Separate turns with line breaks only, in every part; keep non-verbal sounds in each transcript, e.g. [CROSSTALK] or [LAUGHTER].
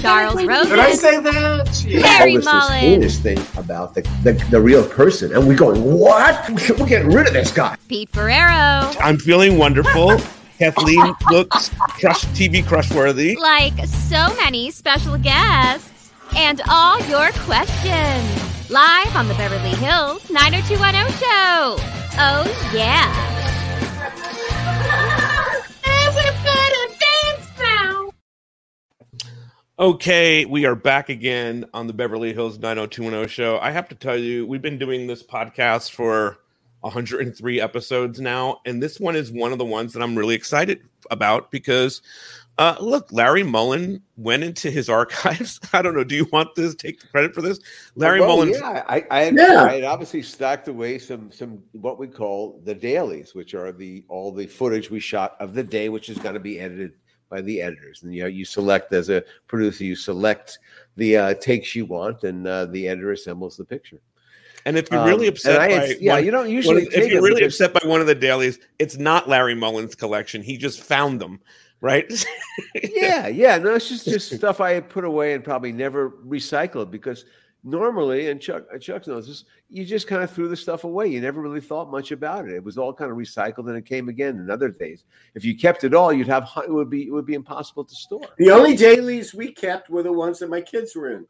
Charles Rosin.
Did I say that? Yeah.
Harry
All this, this
Mollin.
heinous thing about the, the, the real person, and we're going, what? We're getting rid of this guy.
Pete Ferrero,
I'm feeling wonderful. Kathleen looks crush TV crush worthy.
like so many special guests, and all your questions. Live on the Beverly Hills 90210 show. Oh, yeah.
Okay, we are back again on the Beverly Hills 90210 show. I have to tell you, we've been doing this podcast for 103 episodes now, and this one is one of the ones that I'm really excited about because uh look, Larry Mollin went into his archives. [LAUGHS] I don't know, do you want this take the credit for this? Larry
Well,
Mollin
Yeah, I, I, had,
Yeah.
I had obviously stacked away some some what we call the dailies, which are the all the footage we shot of the day, which is going to be edited by the editors. And you know, you select as a producer, you select the uh, takes you want, and uh, the editor assembles the picture.
and if you're really
Um,
upset
and I
by
yeah,
one-
you don't usually
of-
take
if you're really
because-
upset by one of the dailies, it's not Larry Mollin's collection. He just found them, right? [LAUGHS]
yeah, yeah. No, it's just just stuff I had put away and probably never recycled because normally, and Chuck uh, Chuck knows this, you just kind of threw the stuff away. You never really thought much about it. It was all kind of recycled, and it came again in other days. If you kept it all, you'd have it would be it would be impossible to store.
The only dailies we kept were the ones that my kids were in.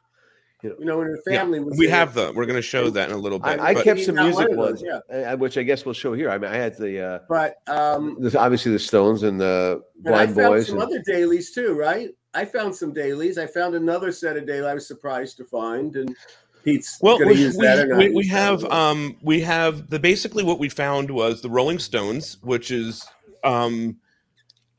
You know,
You know, when the
Yeah,
family was
we
in.
have them. We're going to show that in a little bit.
I, I
but-
kept some music
of those,
ones,
yeah.
uh, which I guess we'll show here. I mean, I had the uh,
But um,
this, obviously the Stones and the
and I
Blind
found
Boys.
some
and-
other dailies too, right? I found some dailies. I found another set of dailies I was surprised to find, and Pete's
well,
going to
we,
use
we,
that
we, we have um we have the basically what we found was the Rolling Stones, which is um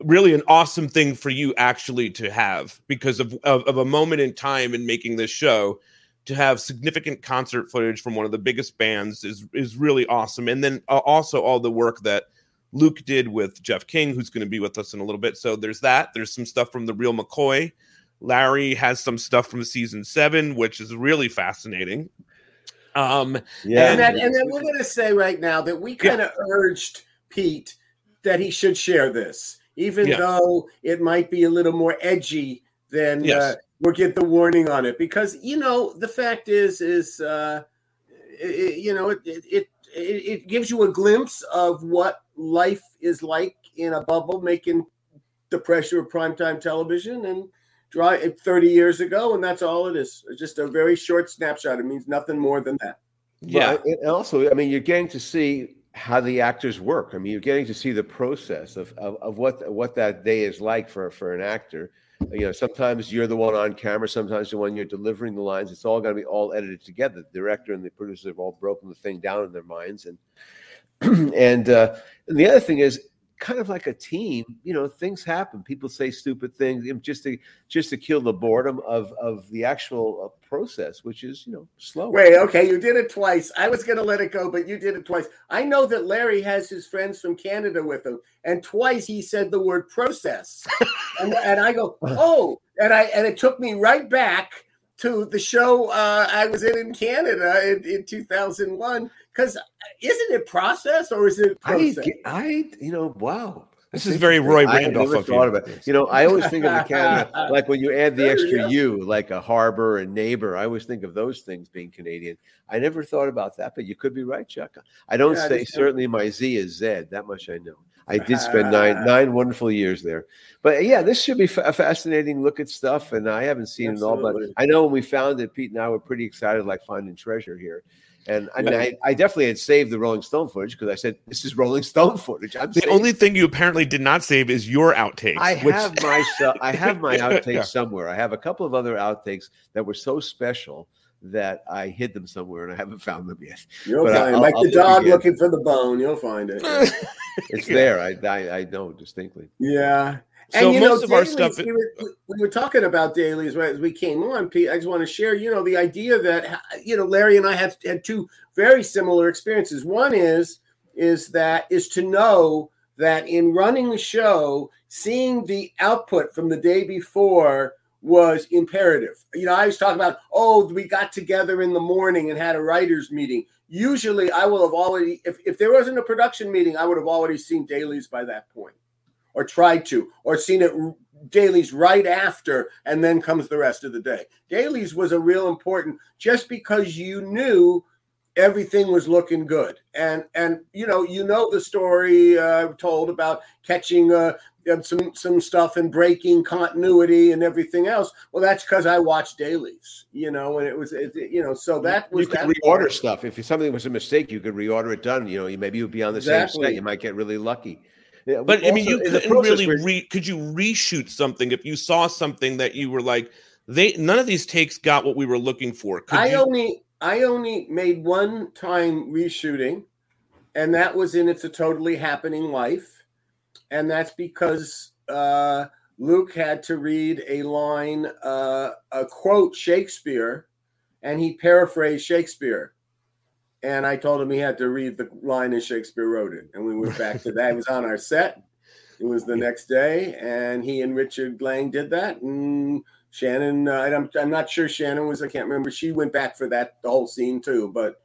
really an awesome thing for you actually to have because of, of of a moment in time in making this show. To have significant concert footage from one of the biggest bands is is really awesome. And then uh, also all the work that Luke did with Jeff King who's going to be with us in a little bit. So there's that. There's some stuff from the real McCoy. Larry has some stuff from season 7 which is really fascinating. Um
yeah,
and, then, and then we're going to say right now that we kind of urged Pete that he should share this, even
Yeah.
though it might be a little more edgy than
Yes.
uh, we'll get the warning on it. Because you know the fact is, is uh, it, you know it, it it it gives you a glimpse of what life is like in a bubble, making the pressure of primetime television and. Dry, eh, 30 years ago, and that's all it is. It's just a very short snapshot. It means nothing more than that.
yeah
Well, and also, I mean, you're getting to see how the actors work. I mean, you're getting to see the process of, of, of what what that day is like for for an actor. You know, sometimes you're the one on camera, sometimes the one you're delivering the lines. It's all going to be all edited together. The director and the producer have all broken the thing down in their minds, and [CLEARS THROAT] and uh, and the other thing is kind of like a team. You know, things happen. People say stupid things just to just to kill the boredom of of the actual uh, process, which is you know slow.
Wait, okay, you did it twice. I was going to let it go, but you did it twice. I know that Larry has his friends from Canada with him, and twice he said the word process, [LAUGHS] and, and I go, oh, and I and it took me right back to the show uh, I was in in Canada in, in 2001. Because uh, isn't it process or is it
I,
process?
get- I, you know, wow.
This is very Roy
I
Randolph
never
of
thought
you.
about it. You know, I always think of the Canada [LAUGHS] like when you add the extra
you.
U, like a harbor and neighbor. I always think of those things being Canadian. I never thought about that, but you could be right, Chuck. I don't
Yeah,
say
just-
certainly my Z is Z. That much I know. I [LAUGHS] did spend nine nine wonderful years there. But yeah, this should be a fascinating look at stuff, and I haven't seen it all, but I know when we found it, Pete and I were pretty excited, like finding treasure here. And I mean,
Yeah.
I, I definitely had saved the Rolling Stone footage because I said this is Rolling Stone footage. I'm
The
saving
only thing you apparently did not save is your outtakes.
I
which-
have my I have my [LAUGHS] outtakes
yeah.
somewhere. I have a couple of other outtakes that were so special that I hid them somewhere and I haven't found them yet.
You'll
But
find
I'll-
like
I'll
the
look
dog looking for the bone. You'll find it. [LAUGHS]
It's there. I, I I know distinctly.
Yeah.
So
you
most
know,
of our stuff-
We were, we were talking about dailies right as we came on, Pete. I just want to share, you know, the idea that you know Larry and I have had two very similar experiences. One is is that is to know that in running the show, seeing the output from the day before was imperative. You know, I was talking about, oh, we got together in the morning and had a writers meeting. Usually, I will have already, if, if there wasn't a production meeting, I would have already seen dailies by that point or tried to, or seen it dailies right after, and then comes the rest of the day. Dailies was a real important just because you knew everything was looking good, and and you know you know the story uh, told about catching uh, uh, some some stuff and breaking continuity and everything else. Well, that's because I watched dailies, you know, and it was it, you know so that was
you could reorder
part.
stuff. If something was a mistake, you could reorder it done. You know, you maybe you'd be on the same set. You might get really lucky. Yeah,
But I mean, you couldn't
process
really
where-
re- could you reshoot something if you saw something that you were like, they none of these takes got what we were looking for. Could
I
you,
only I only made one time reshooting, and that was in It's a Totally Happening Life, and that's because uh, Luke had to read a line, uh, a quote Shakespeare, and he paraphrased Shakespeare. And I told him he had to read the line as Shakespeare wrote it, and we went back to that. It was on our set. It was the next day, and he and Richard Lang did that, and Shannon, uh, I'm, I'm not sure Shannon was, I can't remember. She went back for that, the whole scene too, but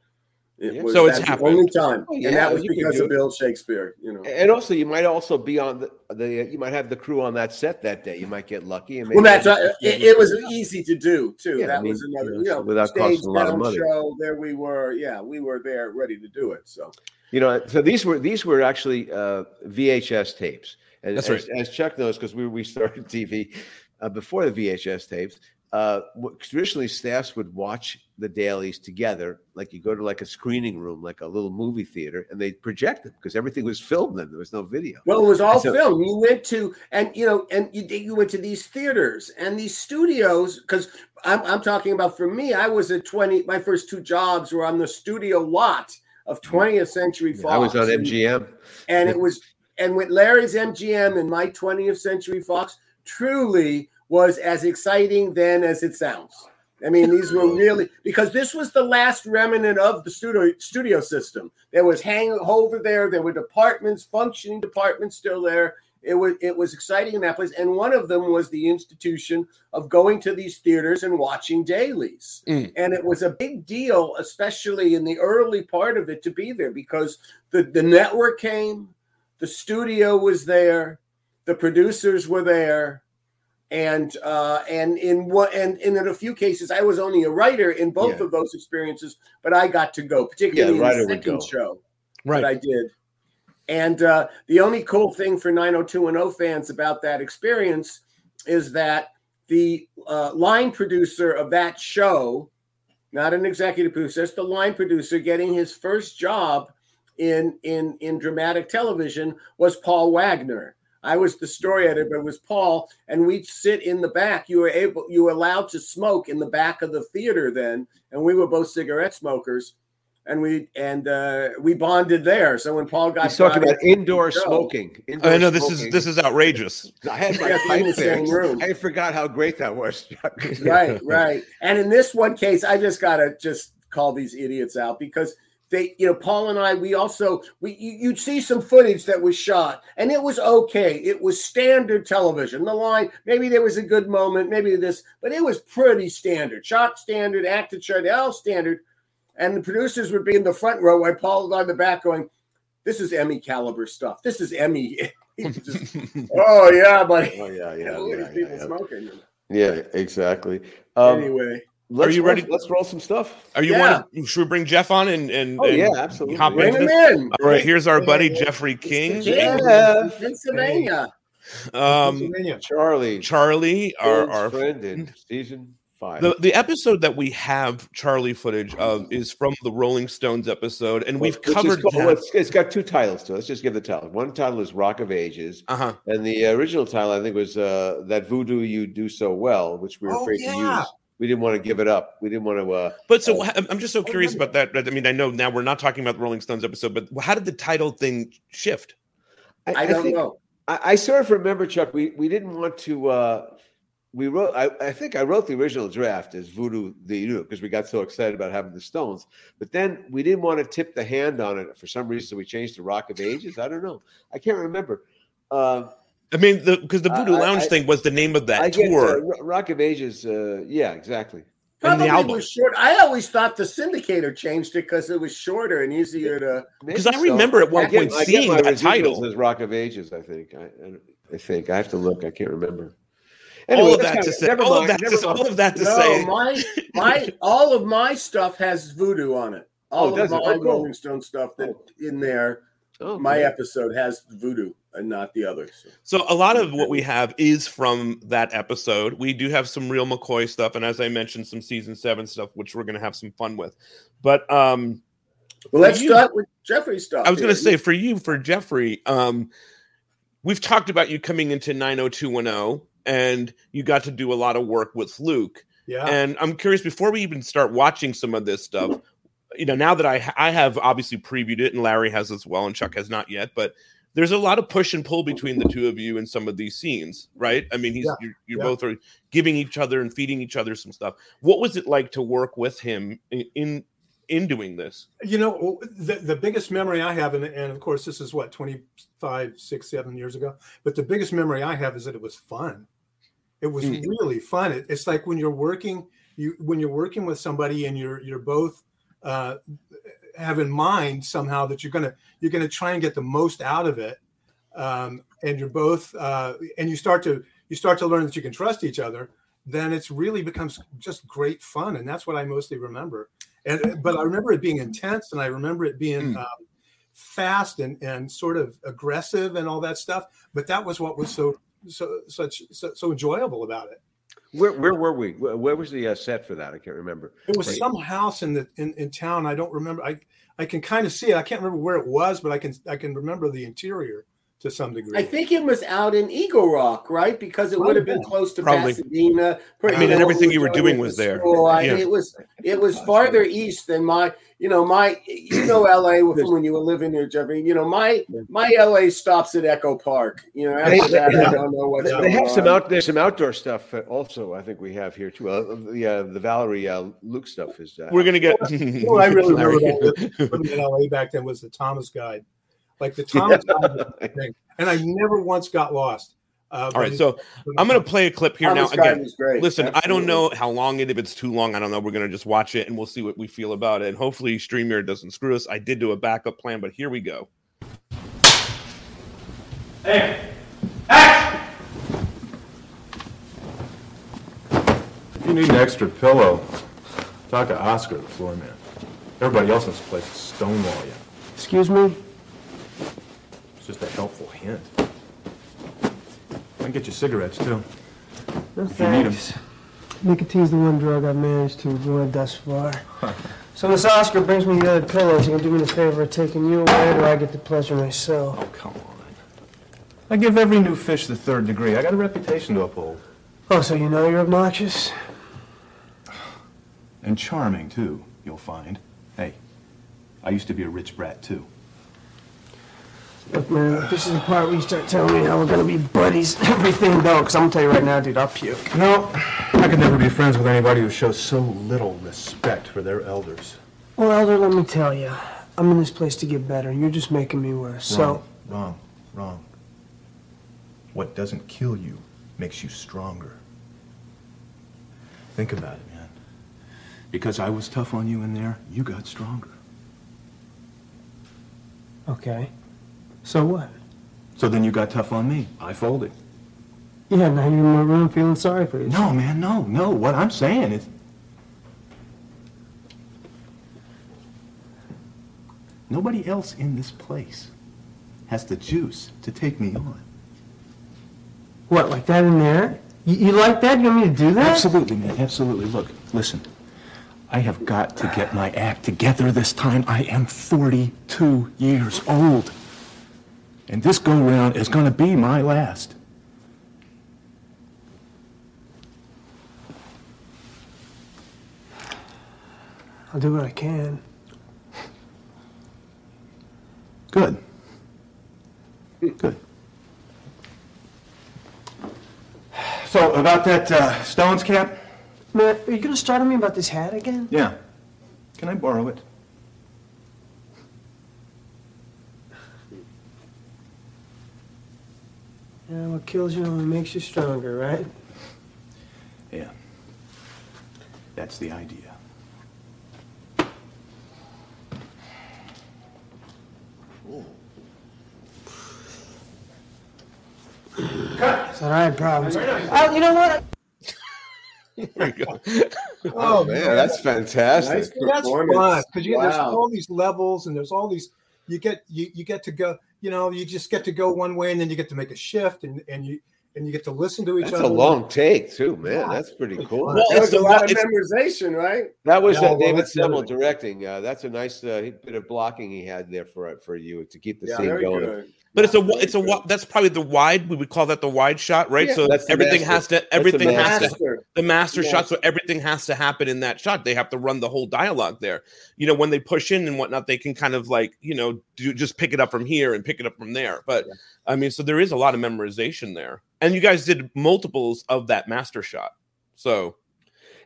it
Yeah.
was
So it's
the
happened.
only time.
Oh,
and that was
you
because of. Bill Shakespeare, you know.
And also, you might also be on the, the you might have the crew on that set that day. You might get lucky. And
Well,
maybe-
that's uh, it, it was easy to do too.
Yeah, I
that
mean,
was another,
you
you
know,
know,
without
stage
costing a lot of money.
show. There we were. Yeah, we were there, ready to do it. So
You know, so these were these were actually uh, VHS tapes. And
That's
as, as Chuck knows, because we we started [LAUGHS] TV uh, before the VHS tapes. Uh, traditionally, staffs would watch the dailies together. Like you go to like a screening room, like a little movie theater, and they project them because everything was filmed. Then there was no video.
Well, it was all
So-
film. You went to, and you know, and you you went to these theaters and these studios because I'm I'm talking about for me. I was at twenty. My first two jobs were on the studio lot of mm-hmm. 20th Century Fox.
I was on MGM.
and it was and with Larry's MGM and my 20th Century Fox truly was as exciting then as it sounds. I mean, these were really because this was the last remnant of the studio studio system. There was hangover there. There were departments, functioning departments still there. It was it was exciting in that place, and one of them was the institution of going to these theaters and watching dailies.
Mm.
And it was a big deal, especially in the early part of it, to be there because the the network came, the studio was there, the producers were there, and uh, and in what and, and in a few cases, I was only a writer in both
Yeah.
of those experiences, but I got to go, particularly
writer
in the second show
right?
that I did. And uh, the only cool thing for 90210 fans about that experience is that the uh, line producer of that show, not an executive producer, it's the line producer getting his first job in in in dramatic television was Paul Waigner. I was the story editor, but it was Paul, and we'd sit in the back. You were able, you were allowed to smoke in the back of the theater then, and we were both cigarette smokers, and we and uh, we bonded there. So when Paul got
He's talking about indoor
show-
smoking. Indoor
I know this is this is outrageous. [LAUGHS]
I had my
Yeah, in
pipe
the
there.
same room.
I forgot how great that was,
right, right. And in this one case, I just gotta just call these idiots out because they, you know, Paul and I, we also we you, you'd see some footage that was shot, and it was okay. It was standard television. The line, maybe there was a good moment, maybe this, but it was pretty standard. Shot standard, acted shot, all standard. And the producers would be in the front row while Paul was on the back going, This is Emmy caliber stuff. This is Emmy. [LAUGHS] Just, [LAUGHS] oh yeah, buddy.
Oh yeah, [LAUGHS] yeah, yeah,
people
yeah,
smoking.
yeah. exactly. Um,
anyway,
Let's
you
roll-
ready?
Let's roll some stuff.
Are you
Yeah.
want? Should we bring Jeff on and and,
Oh,
and
yeah, absolutely.
hop
Bring
into
him
this?
in.
All right, here's our buddy Jeffrey King,
Yeah, Pennsylvania.
um,
Pennsylvania.
Charlie,
Charlie, our
Bill's
our
friend in season five.
The the episode that we have Charlie footage of is from the Rolling Stones episode, and we've
Which
covered
called- well, it's- it's got two titles to it. Let's just give the title. One title is Rock of Ages,
Uh huh.
and the original title I think was uh, that Voodoo You Do So Well, which we were
Oh,
afraid to use. We didn't want to give it up. We didn't want to. Uh,
But so
Uh,
I'm I'm just so curious about that. I mean, I know now we're not talking about the Rolling Stones episode, but how did the title thing shift?
I don't
think-
know.
I, I sort of remember, Chuck. We we didn't want to. Uh, we wrote. I, I think I wrote the original draft as Voodoo the You because we got so excited about having the Stones. But then we didn't want to tip the hand on it for some reason. So we changed to Rock of Ages. I don't know. I can't remember. Uh,
I mean, because the,
I-
Voodoo
I-
Lounge
I-
thing was the name of that
I get
tour.
uh, Rock of Ages. Uh, yeah, exactly.
And the album.
was short. I always thought the syndicator changed it because it was shorter and easier to.
Because I remember at one
I get-
point
I get
seeing
my
that title.
as Rock of Ages. I think. I, I, I think I have to look. I can't remember.
all of that to say,
never
all of that to,
mind.
all of that to
no,
say,
my [LAUGHS] my all of my stuff has voodoo on it. All
Oh,
of
does it?
my
Oh, cool.
Rolling Stone stuff that in there,
Oh,
my
great.
episode has voodoo and not the others.
So a lot of what we have is from that episode. We do have some real McCoy stuff, and as I mentioned, some season seven stuff, which we're going to have some fun with. But um,
Well, let's
you-
start with Jeffrey's stuff.
I was going to say for you, for Jeffrey, um, we've talked about you coming into 90210, and you got to do a lot of work with Luke.
Yeah.
And I'm curious before we even start watching some of this stuff, you know, now that I I have obviously previewed it and Larry has as well and Chuck has not yet, but there's a lot of push and pull between the two of you in some of these scenes, right? I mean, he's
Yeah,
you you
yeah.
both are giving each other and feeding each other some stuff. What was it like to work with him in in, in doing this?
you know the, the biggest memory i have and, and of course this is what 25 6 7 years ago but the biggest memory i have is that it was fun it was
Mm.
really fun it, it's like when you're working you when you're working with somebody and you're you're both uh, have in mind somehow that you're gonna you're gonna try and get the most out of it um, and you're both uh, and you start to you start to learn that you can trust each other then it's really becomes just great fun and that's what i mostly remember and but I remember it being intense, and I remember it being
Mm.
um, fast and and sort of aggressive and all that stuff. But that was what was so so such so, so enjoyable about it.
Where, where were we? Where, where was the uh, set for that? I can't remember.
It was
Right.
some house in the in, in town. I don't remember. I I can kind of see it. I can't remember where it was, but I can I can remember the interior to some degree.
I think it was out in Eagle Rock, right? Because it would have been close to
Probably.
Pasadena.
I mean, and everything you were doing was there.
I,
Yeah.
It was it was farther east than my, you know, my, you know, [CLEARS THROAT] L.A. from when you were living there, Jeffrey. You know, my my L.A. stops at Echo Park. You know, after that, I don't know what's
They,
going
they have some out. There's some outdoor stuff also. I think we have here too. Uh, the uh, the Valerie uh, Luke stuff is. Uh,
We're gonna get. [LAUGHS] [LAUGHS]
You know I really remember
Larry.
in LA back then was the Thomas Guide, like the [LAUGHS] Thomas Guide, was thing. and I never once got lost. Uh,
All right, so I'm gonna play a clip here
Thomas
now. Again,
was great.
Listen, I don't know how long it. If it's too long, I don't know. We're gonna just watch it and we'll see what we feel about it. And hopefully, StreamYard doesn't screw us. I did do a backup plan, but here we go. Hey, hey!
If you need an extra pillow, talk to Oscar, the floor man. Everybody else in this place is stonewall you.
Excuse me?
It's just a helpful hint. I can get you cigarettes, too.
No
If you need 'em.
thanks. Nicotine's the one drug I've managed to avoid thus far. [LAUGHS] so Miss Oscar brings me the other pillows. You can do me the favor of taking you away, or I get the pleasure myself.
Oh, come on. I give every new fish the third degree. I got a reputation to uphold.
Oh, so you know you're obnoxious?
And charming, too, you'll find. Hey, I used to be a rich brat, too.
Look, man, this is the part where you start telling me how we're gonna be buddies. Everything don't, because I'm gonna tell you right now, dude, I'll puke.
No, I could never be friends with anybody who shows so little respect for their elders.
Well, Elder, let me tell you, I'm in this place to get better, and you're just making me worse. So,
Wrong, wrong, wrong. What doesn't kill you makes you stronger. Think about it, man. Because I was tough on you in there, you got stronger.
okay. So what?
So then you got tough on me. I folded.
Yeah, now you're in my room feeling sorry for you.
No, man, no, no. What I'm saying is.
Nobody else in this place has the juice to take me on.
What, like that in there? You, you like that? You want me to do that?
Absolutely, man, absolutely. Look, listen. I have got to get my act together this time. I am 42 years old. And this go round is going to be my last.
I'll do what I can.
Good. Good. So, about that uh, Stones cap?
Man, are you gonna start on me about this hat again?
Yeah. Can I borrow it?
Yeah, what kills you only makes you stronger, right?
Yeah. That's the idea.
Thought I had problems. Oh, you know what?
There you go. [LAUGHS]
Oh, man, that's fantastic.
Nice
That's fun because you there's all these levels and there's all these. You get you, you get to go. You know, you just get to go one way and then you get to make a shift and and you and you get to listen to each
That's
other.
That's a long take too, man. That's pretty cool.
Well,
That was
it's
a lot of memorization, right?
That was
Yeah,
uh, David
that's the Semel
directing. Uh, that's a nice uh, bit of blocking he had there for for you to keep the
Yeah,
scene going.
good.
But it's a
Yeah,
it's a that's probably the wide we would call that the wide shot, right?
Yeah,
so
that's
everything
master.
has to everything
good.
has to the master
Yeah.
shot, so everything has to happen in that shot. They have to run the whole dialogue there. You know, when they push in and whatnot, they can kind of like you know do just pick it up from here and pick it up from there. But I mean, so there is a lot of memorization there, and you guys did multiples of that master shot. So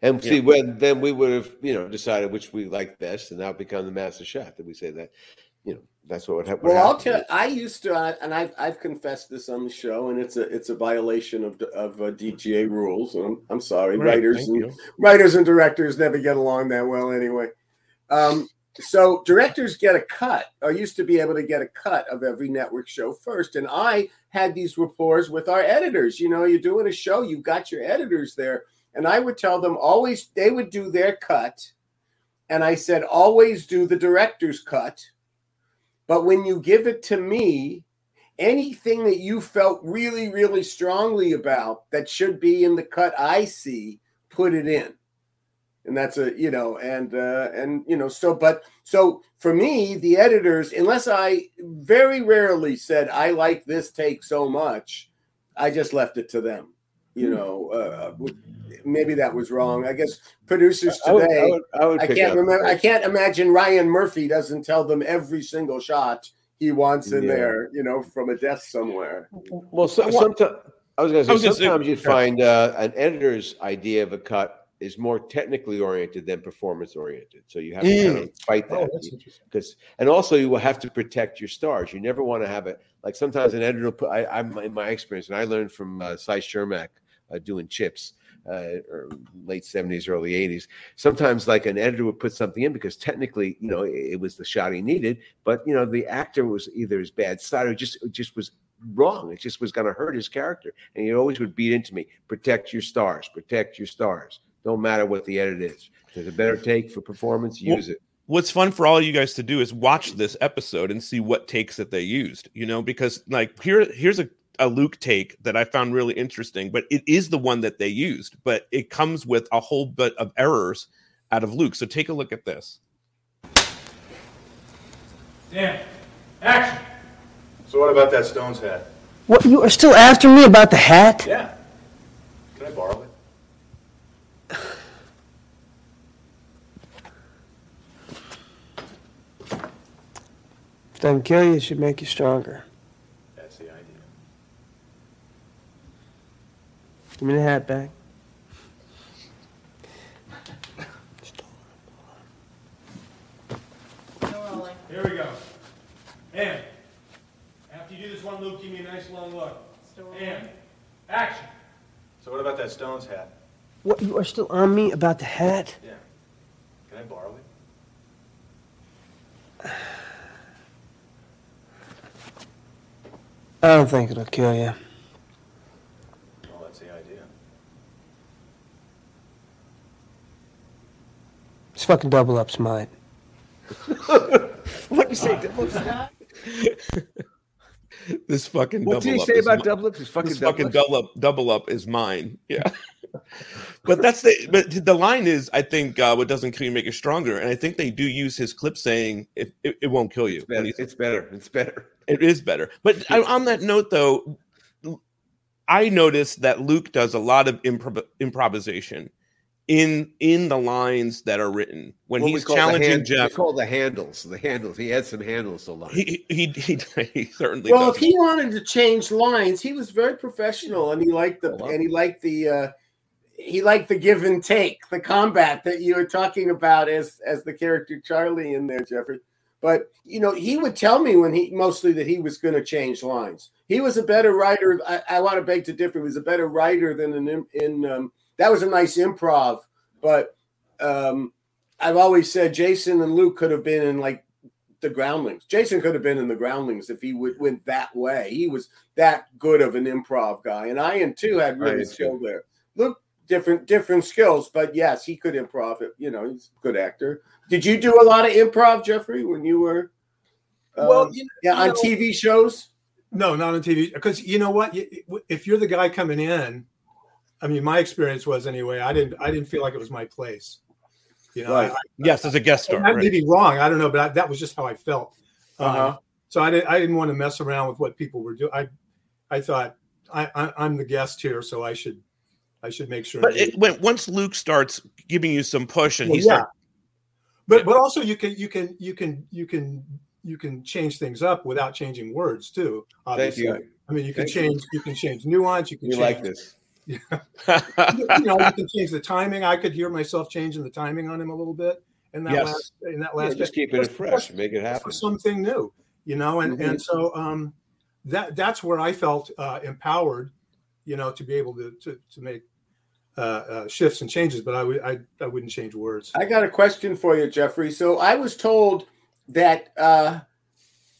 And see,
Yeah.
when then we would have, you know, decided which we liked best, and that would become the master shot. That we say that, you know, that's what would happen.
Well, I'll tell. I used to, uh, and I've I've confessed this on the show, and it's a it's a violation of of uh, DGA rules. And I'm, I'm sorry,
Right,
writers and
you.
writers and directors never get along that well anyway. Um, so directors get a cut, or used to be able to get a cut of every network show first, and I had these rapports with our editors. You know, you're doing a show, you've got your editors there, and I would tell them always they would do their cut, and I said always do the director's cut. But when you give it to me, anything that you felt really, really strongly about that should be in the cut I see, put it in. And that's a, you know, and, uh, and, you know, so, but so for me, the editors, unless I very rarely said, I like this take so much, I just left it to them. You know, uh, maybe that was wrong. I guess producers
I would- I
today,
would- I would
I can't remember. I can't imagine Ryan Murphy doesn't tell them every single shot he wants in
Yeah.
there. You know, from a desk somewhere.
Well, so, sometimes I was going to
I was
say
gonna
sometimes you
Sure.
find uh, an editor's idea of a cut is more technically oriented than performance oriented. So you have to kind of fight
Oh,
that
that's interesting.
because, and also you will have to protect your stars. You never want to have it like sometimes an editor will put. I, I'm in my experience, and I learned from uh, Cy Chermak uh, doing CHiPs. Uh, or late 70s, early 80s. Sometimes, like an editor would put something in because technically, you know, it, it was the shot he needed, but you know, the actor was either his bad side or just it just was wrong. It just was going to hurt his character, and he always would beat into me: protect your stars, protect your stars. Don't matter what the edit is. If there's a better take for performance,
Well,
use it.
what's fun for all you guys to do is watch this episode and see what takes that they used you know because like here here's a, a luke take that i found really interesting but it is the one that they used but it comes with a whole bit of errors out of luke so take a look at this
Damn. Action. So what about that Stones hat?
What, you are still after me about the hat?
Yeah. Can I borrow it?
If it doesn't kill you, it should make you stronger.
That's the idea.
Give me the hat back.
Here we go. And after you do this one loop, give me a nice long look. And action.
So what about that Stones hat?
What, you are still on me about the hat?
Yeah. Can I borrow it?
I don't think it'll kill you.
Well, that's the idea.
It's fucking double up's mine.
What did you say? Double up?
this fucking
What did he say about double ups? His fucking
this
double
fucking
ups?
double up double up is mine. Yeah. but that's the but the line is I think uh, what doesn't kill you make you stronger, and I think they do use his clip saying it, it, it won't kill you. when
Better. It's better. It's better.
It is better. But I, on that note, though, I noticed that Luke does a lot of improv- improvisation in in the lines that are written when
What we
he's challenging
hand-
Jeff.
We call the handles. The handles. He had some handles to line.
He he he, [LAUGHS] he certainly
Well,
does.
if he wanted to change lines, he was very professional, and he liked the and he liked the uh, he liked the give and take, the combat that you were talking about as as the character Charlie in there, Jeffrey. But you know, he would tell me when he mostly that he was going to change lines. He was a better writer. I, I want to beg to differ. He was a better writer than in in. in um, that was a nice improv, but um, I've always said Jason and Luke could have been in like the Groundlings. Jason could have been in the Groundlings if he would went that way. He was that good of an improv guy, and Ian too had really skill there. Luke different different skills, but yes, he could improv. It you know he's a good actor. Did you do a lot of improv, Jeffrey, when you were?
Well,
um,
you-
yeah,
you
on
know-
TV shows.
No, not on TV. Because you know what? If you're the guy coming in, I mean, my experience was anyway. I didn't. I didn't feel like it was my place. You know,
Right.
I,
yes, as a guest star.
I may
right.
be wrong. I don't know, but I, that was just how I felt. Um,
Uh-huh.
so I didn't. I didn't want to mess around with what people were doing. I, I thought I, I, I'm the guest here, so I should, I should make sure.
But it, when once Luke starts giving you some push and
Well,
he
yeah.
starts
but but also you can you can you can you can you can change things up without changing words too.
Thank
Obviously.
you.
I mean, you can
Thank you.
change you can change nuance. You can
We
change,
like this. [LAUGHS]
you know, you can change the timing. I could hear myself changing the timing on him a little bit in that
Yes.
last in that
Yeah, just
bit.
keeping it fresh,
just
make it
for
happen.
something new, you know, and
Mhm.
and so um, that that's where I felt uh, empowered, you know, to be able to to, to make uh, uh, shifts and changes. But I would I, I wouldn't change words.
I got a question for you, Jeffrey. So I was told that uh,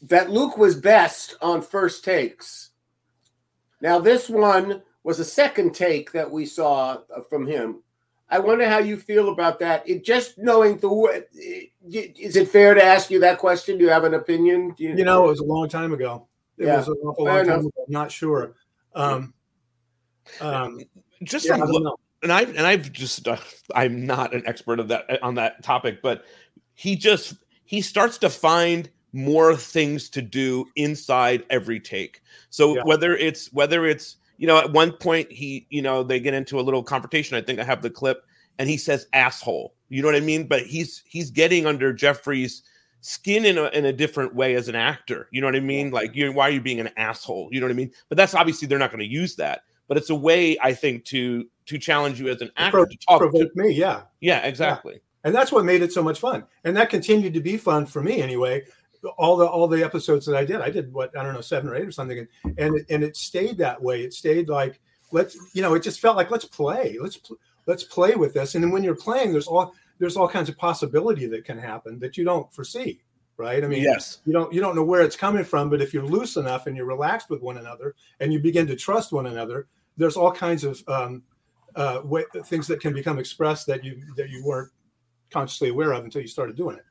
that Luke was best on first takes. Now this one was a second take that we saw uh, from him. I wonder how you feel about that. It just knowing the is it fair to ask you that question? Do you have an opinion? Do
You know, it was a long time ago. It
Yeah,
was an awful
fair
long time ago. I'm not sure. Um, um,
just
Yeah, I
from
don't know.
and I've and I've just uh, I'm not an expert of that on that topic, but he just he starts to find more things to do inside every take. So
Yeah.
whether it's whether it's you know at one point he you know they get into a little confrontation. I think I have the clip, and he says asshole. You know what I mean? But he's he's getting under Jeffrey's skin in a in a different way as an actor. You know what I mean? Like you why are you being an asshole? You know what I mean? But that's obviously they're not going to use that. But it's a way I think to to challenge you as an actor
pro-
to talk. To,
provoke me, yeah.
yeah, exactly.
and that's what made it so much fun and that continued to be fun for me anyway all the all the episodes that i did i did what i don't know seven or eight or something and and it, and it stayed that way it stayed like let's you know it just felt like let's play let's pl- let's play with this and then when you're playing there's all there's all kinds of possibility that can happen that you don't foresee right i mean
Yes.
you don't you don't know where it's coming from but if you're loose enough and you're relaxed with one another and you begin to trust one another there's all kinds of um, uh, way, things that can become expressed that you that you weren't consciously aware of until you started doing it.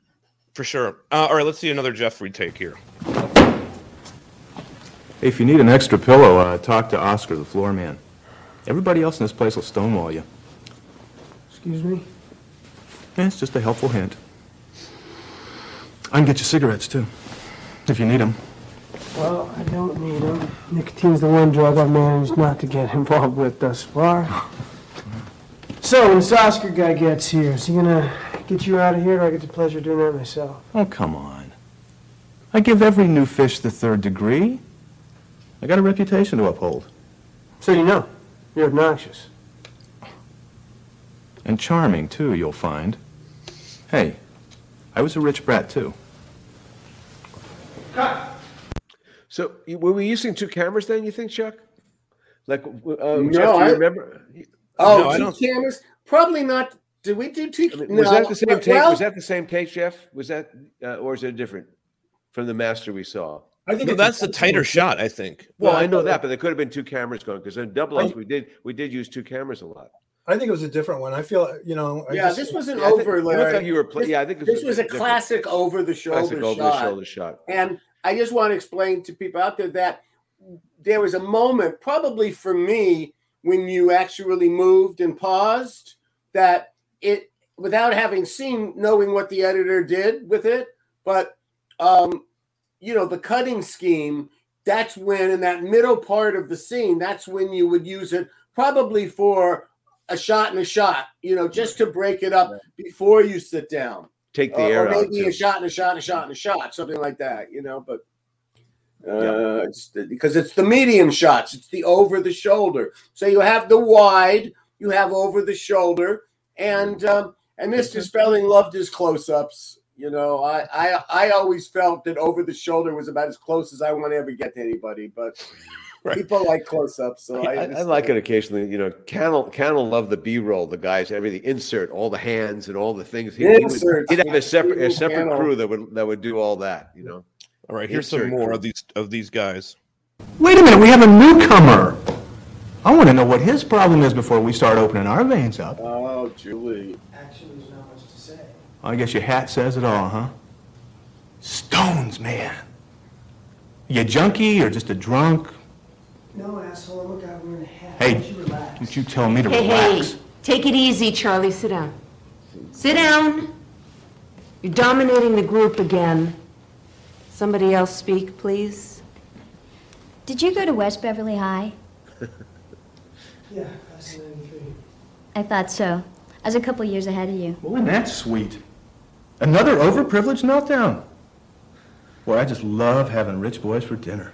For sure. Uh, all right, let's see another Jeffrey take here.
Hey, if you need an extra pillow, uh, talk to Oscar, the floor man. Everybody else in this place will stonewall you.
Excuse me?
Yeah, it's just a helpful hint. I can get you cigarettes, too, if you need them.
Well, I don't need them. Nicotine's the one drug I've managed not to get [LAUGHS] involved with thus far. [LAUGHS] So, when this Oscar guy gets here, is he gonna get you out of here, or I get the pleasure of doing that myself?
Oh, come on. I give every new fish the third degree. I got a reputation to uphold.
So you know, you're obnoxious.
And charming, too, you'll find. Hey, I was a rich brat, too.
Cut. So were we using two cameras then? You think, Chuck? Like, uh,
No,
Jeff, do you
I-
remember?
Oh,
No, I
two
don't-
cameras? Probably not. Did we do two?
I mean,
no,
was that the same
but-
take?
well,
was that the same take, Jeff? Was that, uh, or is it different from the master we saw?
I think
No, that's the
intentional.
tighter shot, I think.
Well,
Yeah,
I know
I-
that, but there could have been two cameras going because in double
I-
ups we did we did use two cameras a lot.
I think it was a different one. I feel, you know. I
yeah,
just-
this was an
Yeah, I think-
over.
it looked
Larry.
like you were pla-
This-
yeah, I think it
this was a classic over the shoulder
Classic over
shot.
the shoulder shot.
And I just want to explain to people out there that there was a moment, probably for me, when you actually moved and paused, that it, without having seen, knowing what the editor did with it, but, um, you know, the cutting scheme, that's when, in that middle part of the scene, that's when you would use it, probably for a shot and a shot, you know, just to break it up before you sit down.
Take the
Uh,
air
or maybe
too.
a shot and a shot and a shot and a shot, something like that, you know. But uh, it's the, because it's the medium shots, it's the over the shoulder. So you have the wide, you have over the shoulder, and um, and Mr. Spelling loved his close ups. You know, I, I I always felt that over the shoulder was about as close as I want to ever get to anybody, but [LAUGHS] people like close ups, so I,
I, I like it occasionally. You know, Cannell Cannell loved the B roll. The guys, everything insert, all the hands and all the things. He, he would, he'd have a separate a separate
Cannell.
crew that would that would do all that. You know.
All right, here's some more of these of these guys.
Wait a minute, we have a newcomer. I want to know what his problem is before we start opening our veins up.
Oh, Julie.
Actually, there's not much to say.
I guess your hat says it all, huh? Stones, man. You a junkie or just a drunk?
No, asshole, I'm a guy wearing a hat.
Hey,
Why don't you relax?
don't you tell me to
Hey,
relax.
hey, take it easy, Charlie. Sit down. Sit down. You're dominating the group again. Somebody else speak, please.
Did you go to West Beverly High? [LAUGHS]
Yeah, class of 93.
I thought so. I was a couple years ahead of you.
Well, isn't sweet? Another overprivileged meltdown. Boy, I just love having rich boys for dinner.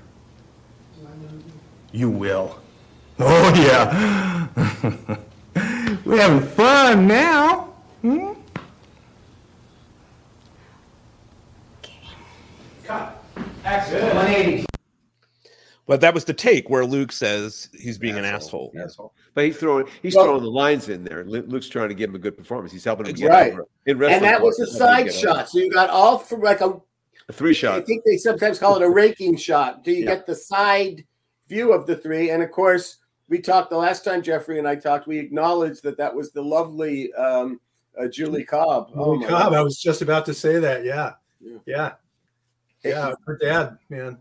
You will. Oh, yeah. [LAUGHS] We're having fun now. Hmm?
But that was the take where Luke says he's being an asshole.
But he's throwing he's
Well-
throwing the lines in there. Luke's trying to give him a good performance. He's helping him get
Right.
over. In wrestling,
And that was a
he's helping him
side shot.
over.
So you got all from like a
A three
I think they sometimes call it a raking shot. Do you
Yeah.
get the side view of the three? And of course, we talked the last time Jeffrey and I talked. We acknowledged that that was the lovely um, uh, Julie Cobb. Oh
Holy
my
cow,
God.
I was just about to say that. Yeah.
Yeah.
Yeah. Yeah. Her dad, man.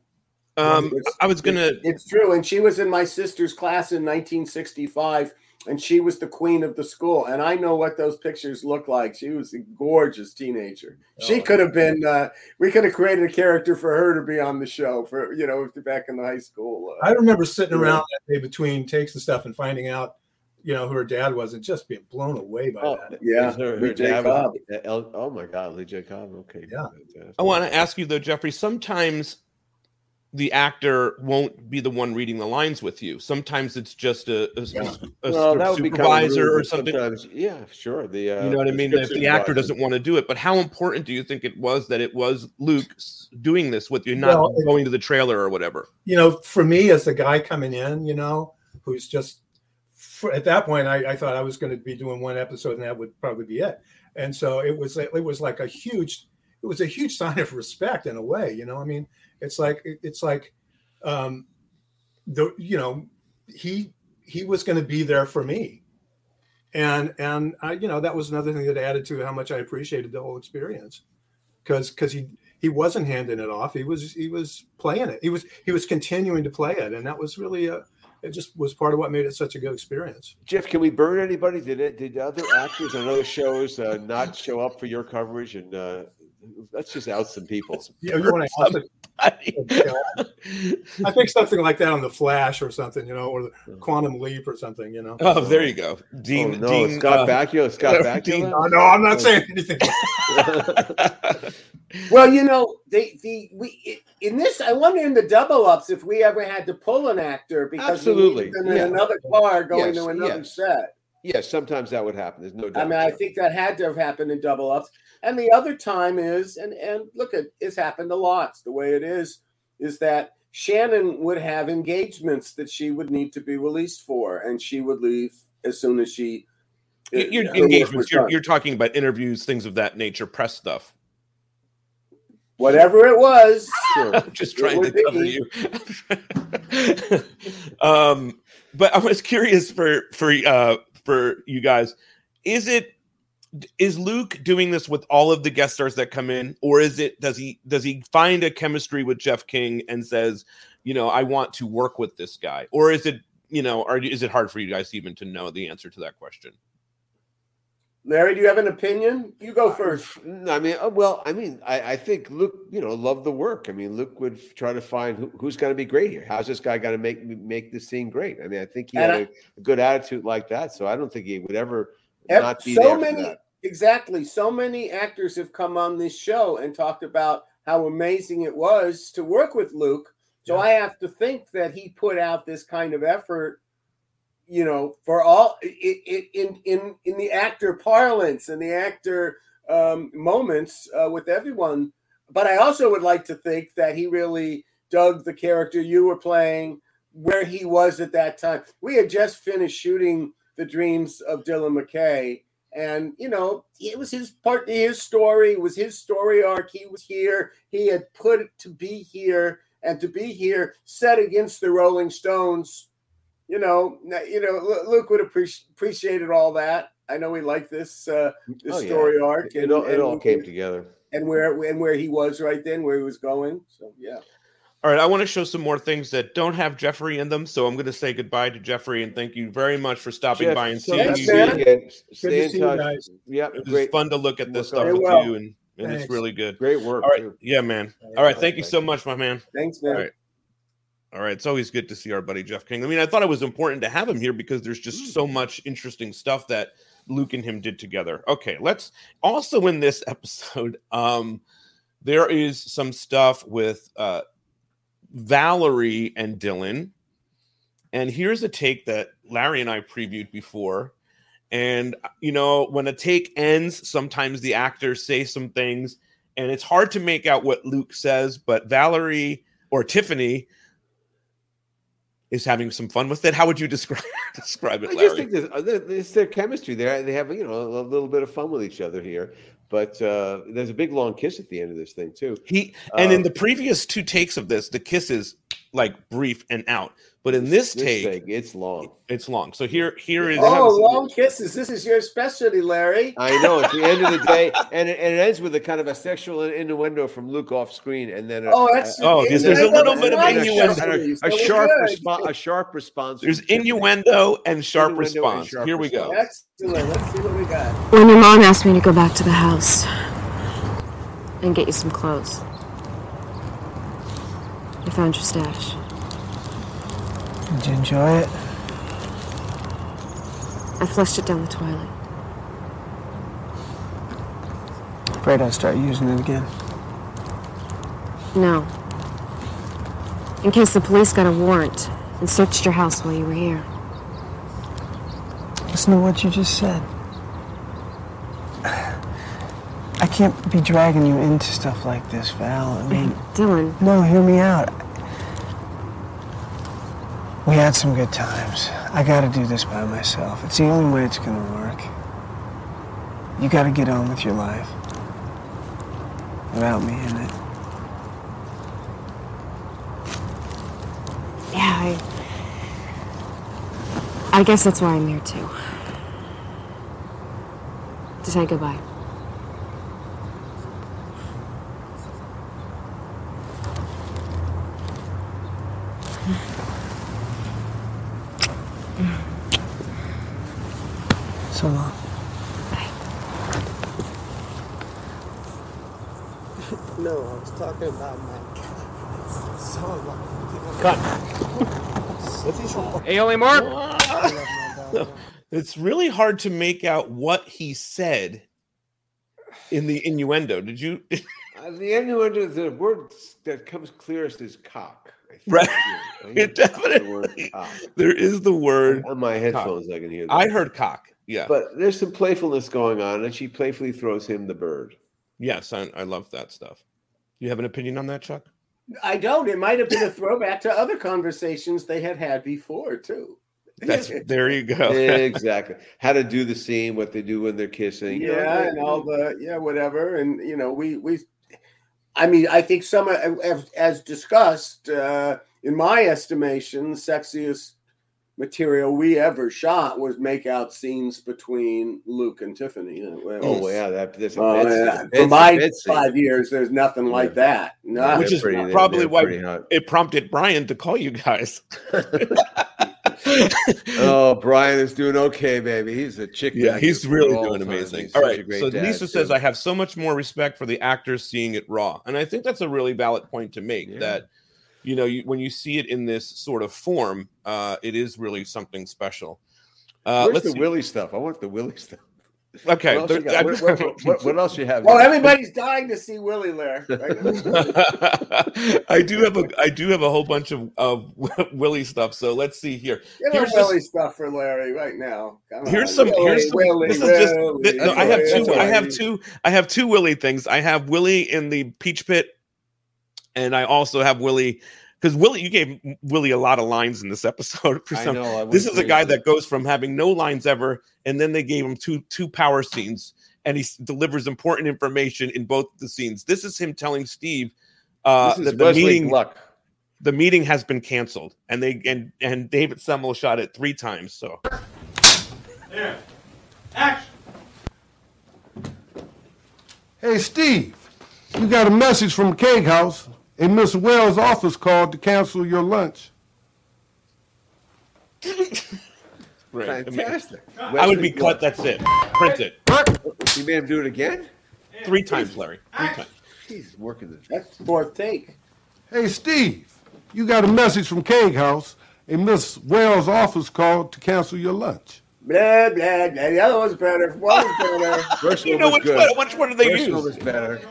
Um,
It's-
I was gonna.
It's true, and she was in my sister's class in 1965, and she was the queen of the school. And I know what those pictures look like. She was a gorgeous teenager. She
Oh.
could have been. Uh, we could have created a character for her to be on the show for you know back in the high school. Uh,
I remember sitting around that day between takes and stuff and finding out, you know, who her dad was and just being blown away by
Oh,
that.
yeah,
Her, her
Lee J.
dad was-
Cobb.
oh my God, Lee J. Cobb. Okay.
Yeah.
I want to ask you though, Jeffrey. Sometimes the actor won't be the one reading the lines with you. Sometimes it's just a, a, a
Well, that would be kind of
supervisor or something.
sometimes- Yeah, sure. The uh,
you know what I mean? If the actor doesn't want to do it, but how important do you think it was that it was Luke doing this with you, not
Well,
going to the trailer or whatever?
You know, for me as the guy coming in, you know, who's just for, at that point, I, I thought I was going to be doing one episode and that would probably be it. And so it was, it was like a huge, it was a huge sign of respect in a way. You know, I mean, it's like, it's like, um, the you know, he he was going to be there for me, and and I, you know, that was another thing that added to how much I appreciated the whole experience, because because he he wasn't handing it off. He was he was playing it. He was he was continuing to play it, and that was really a. It just was part of what made it such a good experience.
Jeff, can we burn anybody? Did it? Did other actors on other shows uh, not show up for your coverage? And uh, let's just out some people.
You, you want to I think something like that on the Flash or something, you know, or the Quantum Leap or something, you know.
Oh, there you go, Dean.
Oh, no,
Dean
Scott
uh,
Bakula. Scott [LAUGHS] Bakula.
No, no, I'm not saying anything. [LAUGHS] [LAUGHS]
Well, you know, they the we in this. I wonder in the double ups if we ever had to pull an actor because
Absolutely,
we needed them in
yeah.
another car going
Yes,
to another
yes.
set.
Yes, sometimes that would happen. There's no doubt.
I mean, I think that had to have happened in double ups. And the other time is, and and look at it's happened a lot. It's the way it is, is that Shannon would have engagements that she would need to be released for, and she would leave as soon as she.
your engagements. You're, you're talking about interviews, things of that nature, press stuff.
Whatever it was, [LAUGHS]
I'm just trying to
would be.
cover you. [LAUGHS] um, but I was curious for for uh, for you guys. Is it is Luke doing this with all of the guest stars that come in, or is it does he does he find a chemistry with Jeff King and says, you know, I want to work with this guy, or is it you know, or is it hard for you guys even to know the answer to that question?
Larry, do you have an opinion? You go first.
I mean, uh, well, I mean, I, I think Luke, you know, loved the work. I mean, Luke would try to find who, who's going to be great here. How's this guy going to make make this scene great? I mean, I think he
And
had
I-
a, a good attitude like that, so I don't think he would ever
Ev-
not be
so
there for
many
that.
Exactly. So many actors have come on this show and talked about how amazing it was to work with luke. So i have to think that he put out this kind of effort you know for all it, it, in in in the actor parlance and the actor um, moments uh, with everyone. But i also would like to think that he really dug the character you were playing where he was at that time. We had just finished shooting the dreams of dylan mckay and you know it was his part his story. It was his story arc. He was here. He had put it to be here. And to be here set against the rolling stones you know you know luke would appreciate appreciated all that. I know he liked this uh this
Oh, yeah.
story arc
It, all, it all came together.
and where and where he was right then where he was going. So yeah
All right, I want to show some more things that don't have Jeffrey in them. So I'm going to say goodbye to Jeffrey and thank you very much for stopping
Jeff,
by and
so
seeing
good
you.
see you again.
Good
Stay in
see
touch.
guys.
Yep,
It was
great,
fun to look at this stuff
Very
with
well.
you, and, and it's really good.
great work.
All right,
too.
yeah, man. All right, thank you so much, my man.
thanks man
right. All right. It's always good to see our buddy Jeff King. I mean, I thought it was important to have him here because there's just so much interesting stuff that Luke and him did together. Okay, let's also in this episode, [LAUGHS] um, there is some stuff with uh Valerie and Dylan. And here's a take that Larry and I previewed before. And you know, when a take ends, sometimes the actors say some things, and it's hard to make out what Luke says, but Valerie or Tiffany is having some fun with it. How would you [LAUGHS] describe describe it,
I just think there's, uh, it's their chemistry. They they have you know a little bit of fun with each other here, but uh, there's a big long kiss at the end of this thing too.
He and in
Um,
the previous two takes of this, the kiss is like brief and out. But in this, take,
thing, it's long.
it's long. So here, here is
oh long kisses this is your specialty larry
I know. At the end of the day, and it, and it ends with a kind of a sexual innuendo from Luke off screen, and then a,
Oh, that's-
Oh, because there's a little bit of innuendo.
and a, a sharp response. A sharp response.
There's innuendo and sharp
Innuendo and
response.
sharp
Here we go.
excellent let's see what we got
When your mom asked me to go back to the house and get you some clothes, I found your stash.
Did you enjoy it?
I flushed it down the toilet.
Afraid I'll start using it again.
No. In case the police got a warrant and searched your house while you were here.
Listen to what you just said. I can't be dragging you into stuff like this, Val. I mean,
Dylan,
no, hear me out. We had some good times. I gotta do this by myself. It's the only way it's gonna work. You gotta get on with your life. Without me in it.
yeah, I. I guess that's why I'm here too. To say goodbye.
So long.
No, I was talking about my so long.
Hey, only Mark. [LAUGHS] it's really hard to make out what he said in the innuendo. Did you? [LAUGHS]
Uh, the innuendo, the word that comes clearest is cock.
Right. [LAUGHS] It
it's the word
definitely- There is the word.
On my
cock.
headphones, I can hear that.
I heard cock. Yeah.
But there's some playfulness going on, and she playfully throws him the bird.
yes, I, I love that stuff. You have an opinion on that, Chuck?
I don't. It might have been a throwback to other conversations they had had before too.
That's [LAUGHS] there you go.
exactly. How to do the scene, what they do when they're kissing. you know,
yeah, and all the yeah, whatever, and you know, we we. I mean, I think some uh, as, as discussed uh, in my estimation, sexiest material we ever shot was make out scenes between Luke and Tiffany.
Oh, yeah, that- that's a
Oh, yeah. For my
bed scene.
five years, there's nothing like that. No,
Which is probably why it prompted Brian to call you guys. [LAUGHS]
oh, Brian is doing okay, baby. He's a chick.
Yeah, he's really doing
time.
amazing.
He's
All
such a
right.
great
So
dad,
Lisa says,
too.
I have so much more respect for the actors seeing it raw. And I think that's a really valid point to make that, you know, you, when you see it in this sort of form, uh, it is really something special. Uh,
Where's
let's
the
see.
Willie stuff? I want the Willie stuff.
Okay,
What else, you
there-
What, what- what- what else you have?
Well, everybody's dying to see Willie there. Right. [LAUGHS] [LAUGHS]
I do have a I do have a whole bunch of, of [LAUGHS] Willie stuff. So let's see here.
Get
Here's
a
just-
Willie stuff for Larry right now. Come
Here's
on.
some.
Willie,
here's some.
Willie,
this is just.
Willie,
th- no, I have two. I have two. I have two Willie things. I have Willie in the Peach Pit, and I also have Willie because Willie. You gave Willie a lot of lines in this episode. For
I
some,
know, I
this is a guy that goes from having no lines ever, and then they gave him two two power scenes, and he s- delivers important information in both the scenes. This is him telling Steve uh, that the meeting
Gluck.
the meeting has been canceled, and they and and David Semel shot it three times. So
There. Action.
Hey, Steve, you got a message from the Cake House, and Miss Wells' office called to cancel your lunch.
Right.
Fantastic.
I would be cut. That's it. Print it.
You made him do it again?
Three times, Larry. Three times.
He's working the.
That's fourth take.
Hey, Steve, you got a message from Cake House, and Miss Wells' office called to cancel your lunch.
Blah, blah, blah. The other one's better. One was better. [LAUGHS]
First
You
one
know
was
which
good.
one? Which one do they
First
use?
one was better.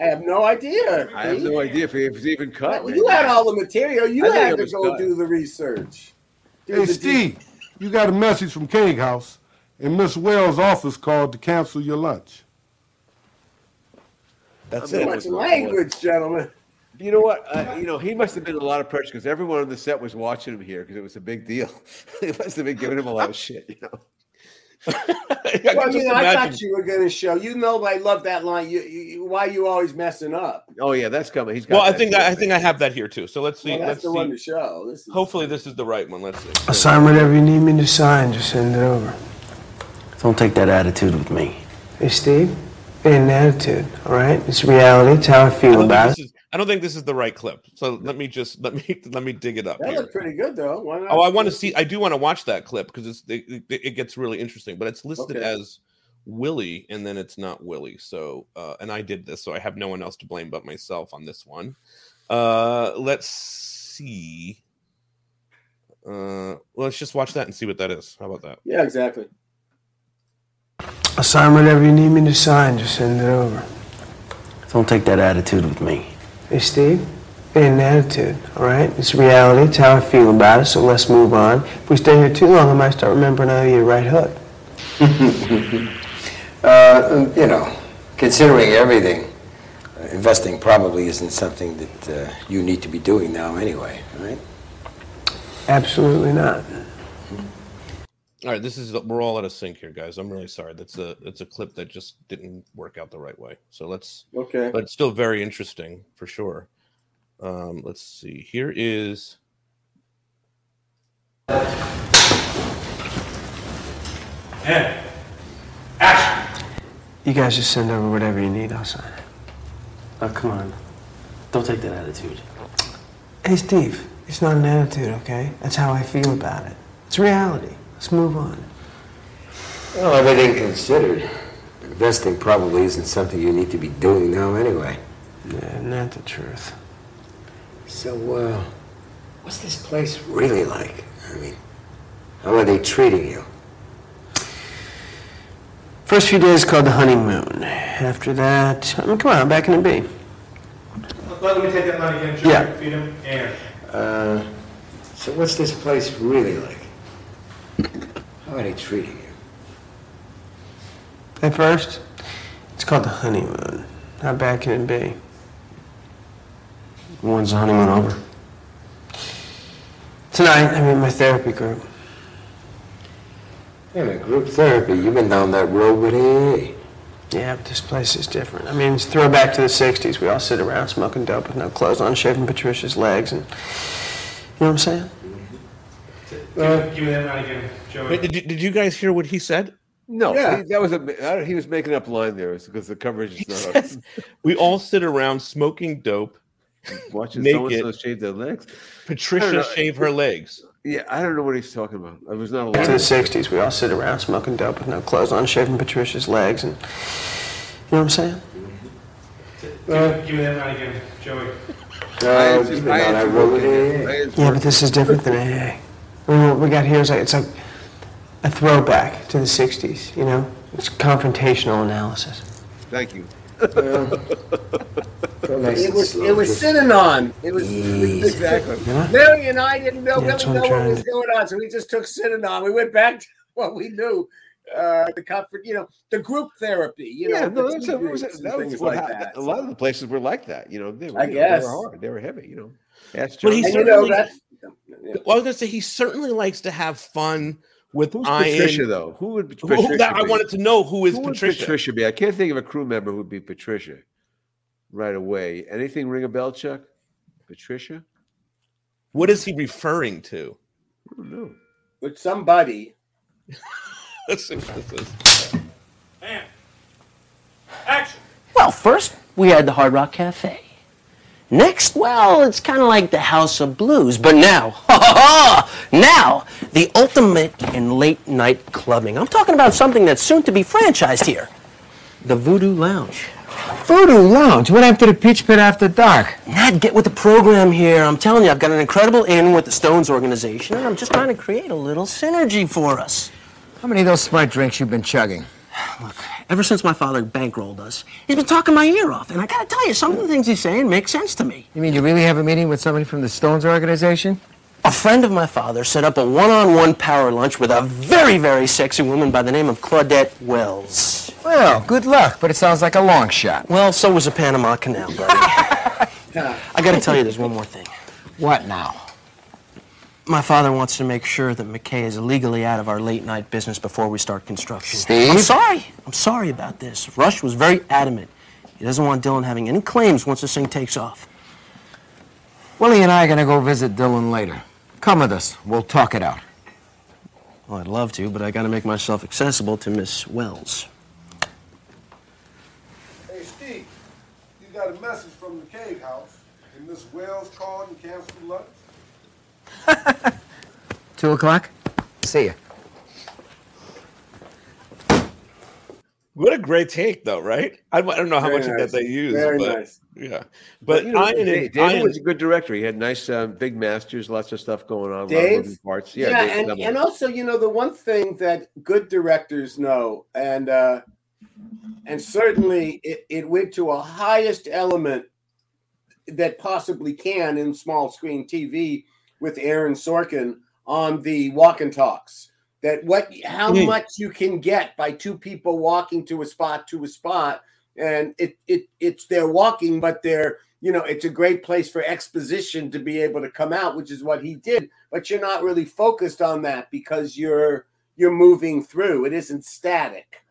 I have no idea.
I have no idea if it was even cut.
Well, you had all the material. You
I
had to go
cut.
do the research. Do
Hey,
the
Steve, you got a message from Cake House, and Miss Wells' office called to cancel your lunch.
That's
Too
it.
much language, gentlemen.
You know what? Uh, you know, he must have been a lot of pressure because everyone on the set was watching him here because it was a big deal. [LAUGHS] he must have been giving him a lot of shit, you know. [LAUGHS]
Well, you know, I thought you were going to show. You know, I love that line. You, you, why you always messing up?
Oh yeah, that's coming. He's got.
Well, I think
too,
I, I think I have that here too. So let's see.
Well, that's
let's
the
see.
one to show. This is
Hopefully, this is the right one. Let's see.
I'll sign whatever you need me to sign. Just send it over.
Don't take that attitude with me.
Hey, Steve, it ain't an attitude, all right? It's reality. It's how I
I
feel
don't,
about it.
this is, I don't think this is the right clip. So let me just let me [LAUGHS] let me dig it up
that
here.
looked pretty good though. Why not?
Oh, I want to see. I do want to watch that clip because it's it, it, it gets really interesting. But it's listed
Okay.
as Willie, and then it's not Willie. So, uh, and I did this, so I have no one else to blame but myself on this one. Uh, let's see. Uh, let's just watch that and see what that is. How about that?
Yeah, exactly.
I'll sign whatever you need me to sign. Just send it over.
Don't take that attitude with me.
Hey, Steve, it an attitude, all right? It's reality. It's how I feel about it. So let's move on. If we stay here too long, I might start remembering how you right [LAUGHS] hook.
Uh, you know, considering everything, uh, investing probably isn't something that uh, you need to be doing now anyway, right?
Absolutely not.
All right, this is we're all out of sync here, guys. I'm really sorry. That's a it's a clip that just didn't work out the right way. So let's
Okay.
but it's still very interesting for sure. Um, let's see. Here is
And
You guys just send over whatever you need. I'll sign it.
Oh, come on. Don't take that attitude.
Hey, Steve, it's not an attitude, okay? That's how I feel about it. It's reality. Let's move on.
Well, everything considered, investing probably isn't something you need to be doing now anyway.
Yeah, not the truth.
So, uh, what's this place really like? I mean, how are they treating you?
First few days called the honeymoon. After that, I mean, come on, back in the B.
let me take that line again. Joe.
Yeah.
Feed him. And
Uh, so what's this place really like? How are they treating you?
At first, it's called the honeymoon. How bad can it be? When's the honeymoon over? Tonight, I'm in my therapy group.
In a group therapy. You've been down that road with AA.
Yeah, but this place is different. I mean, it's throwback to the 60s. We all sit around smoking dope with no clothes on, shaving Patricia's legs, and you know what I'm saying?
Give, give me that line again, Joey.
Wait, did, you- did you guys hear what he said?
No,
Yeah.
he, that was a I don't- he was making up line there because the coverage is not.
says, we all sit around smoking dope,
Watching
naked.
so shave their legs.
Patricia shave her legs.
Yeah, I don't know what he's talking about. I was not
Back to the 60s, we all sit around smoking dope with no clothes on, shaving Patricia's legs, and you know what I'm saying?
Give, give me that line again, Joey.
Uh,
just- I answered what we- I answered
Yeah, but this is different than AA. I mean, what we got here is like, it's like a throwback to the 60s, you know? It's confrontational analysis.
Thank you.
It was it was Synanon. It was
Exactly.
Larry and I didn't know
Yeah, that's
really
what
know
I'm
what was
trying
going on, so we just took Synanon. We went back to [LAUGHS] what we knew. Uh, the comfort, you know, the group therapy, you
yeah,
know,
no,
the
that's
tea
a, that was,
groups and
that was
things
what
like
happened.
that.
A lot of the places were like that. You know, they were,
I
you know,
guess.
they were hard. They were heavy. You know. Ask
But he
John-
And you know
certainly,
that's
well, I was gonna say he certainly likes to have fun with
Who's
Ian.
Patricia though? Who would
Who-
Patricia
that- I wanted to know who is
Who would
Patricia.
Patricia be? I can't think of a crew member who would be Patricia right away. Anything ring a bell, Chuck? Patricia?
What is he referring to?
I don't know.
with somebody.
Let's see what this is.
And action.
Well, first we had the Hard Rock Cafe. Next, well, it's kind of like the House of Blues, but now, [LAUGHS] ha ha ha! Now, the ultimate in late night clubbing. I'm talking about something that's soon to be franchised here the Voodoo Lounge.
Voodoo Lounge. What happened to the Peach Pit after dark?
Ned, get with the program here. I'm telling you, I've got an incredible in with the Stones organization, and I'm just trying to create a little synergy for us.
How many of those smart drinks you've been chugging?
Look, ever since my father bankrolled us, he's been talking my ear off, and I gotta tell you, some of the things he's saying make sense to me.
You mean you really have a meeting with somebody from the Stones organization?
A friend of my father set up a one-on-one power lunch with a very, very sexy woman by the name of Claudette Wells.
Well, good luck, but it sounds like a long shot.
Well, so was the Panama Canal, buddy. [LAUGHS] I gotta tell you, there's one more thing.
What now?
My father wants to make sure that McKay is legally out of our late night business before we start construction.
Steve?
I'm sorry. I'm sorry about this. Rush was very adamant. He doesn't want Dylan having any claims once this thing takes off.
Willie and I are going to go visit Dylan later. Come with us. We'll talk it out.
Well, I'd love to, but I gotta make myself accessible to Miss Wells.
Hey, Steve, you got a message from the Cave House, and Miss Wells called and canceled lunch?
Two o'clock? See you.
What a great take, though, right? I, I don't know how
Very
much of that they use,
Very
but
nice.
yeah.
But
But
you know,
Ian,
Da-
and,
David
Ian
was a good director. He had nice um, big masters, lots of stuff going on, a lot of
Dave?
moving parts.
Yeah,
Yeah, Dave
and, and also, you know, the one thing that good directors know, and uh, and certainly it, it went to a highest element that possibly can in small screen TV with Aaron Sorkin on the walk and talks. That what how
Mhm.
much you can get by two people walking to a spot to a spot, and it it it's they're walking, but they're you know it's a great place for exposition to be able to come out, which is what he did. But you're not really focused on that because you're you're moving through. It isn't static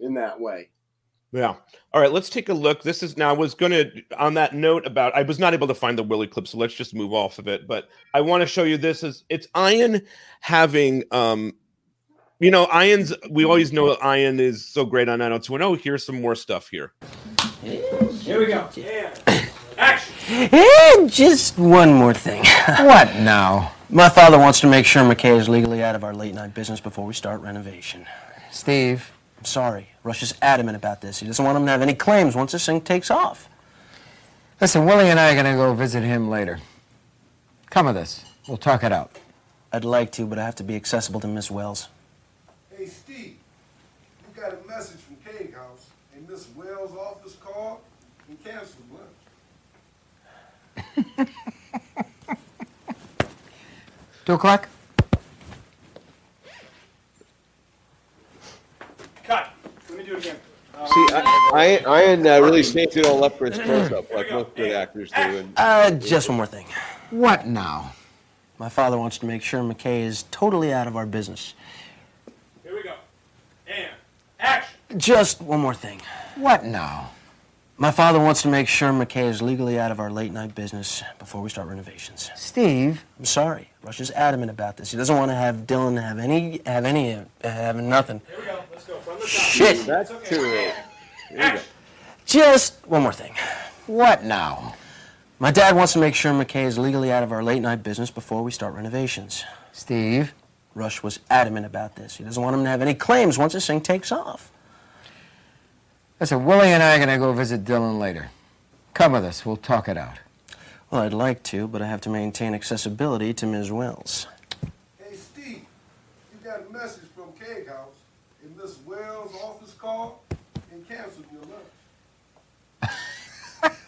in that way.
Yeah. All right, let's take a look. This is now I was going to on that note about I was not able to find the Willie clip, so let's just move off of it. But I want to show you this is it's Ian having um you know, Ian's we always know Ian is so great on 90210. Here's some more stuff here.
Here we go. Yeah. [COUGHS] action.
And just one more thing. [LAUGHS]
What now?
My father wants to make sure McKay is legally out of our late night business before we start renovation.
Steve,
I'm sorry. Rush is adamant about this. He doesn't want him to have any claims once this thing takes off.
listen, Willie and I are going to go visit him later. Come with us. We'll talk it out.
I'd like to, but I have to be accessible to Miss Wells.
Hey, Steve, you got a message from Cave House, and Miss Wells' office called and canceled lunch. [LAUGHS]
Two o'clock?
Cut. Let me do it again. Uh,
See, I, I, Ian uh, really saved it all up for his close-up, like most good actors do. And
Uh, just one more thing.
What now?
My father wants to make sure McKay is totally out of our business.
Here we go. And action.
Just one more thing.
What now?
My father wants to make sure McKay is legally out of our late night business before we start renovations.
Steve,
I'm sorry. Rush is adamant about this. He doesn't want to have Dylan have any, have any, uh, have nothing.
Here we go. Let's go. From the top.
Shit.
That's too late. There you go.
Just one more thing.
what now?
My dad wants to make sure McKay is legally out of our late night business before we start renovations.
Steve,
Rush was adamant about this. He doesn't want him to have any claims once this thing takes off.
Listen, Willie and I are going to go visit Dylan later. Come with us. We'll talk it out.
Well, I'd like to, but I have to maintain accessibility to Ms. Wells.
Hey, Steve, you got a message from Keg House, and Miss Wells' office called and canceled your lunch.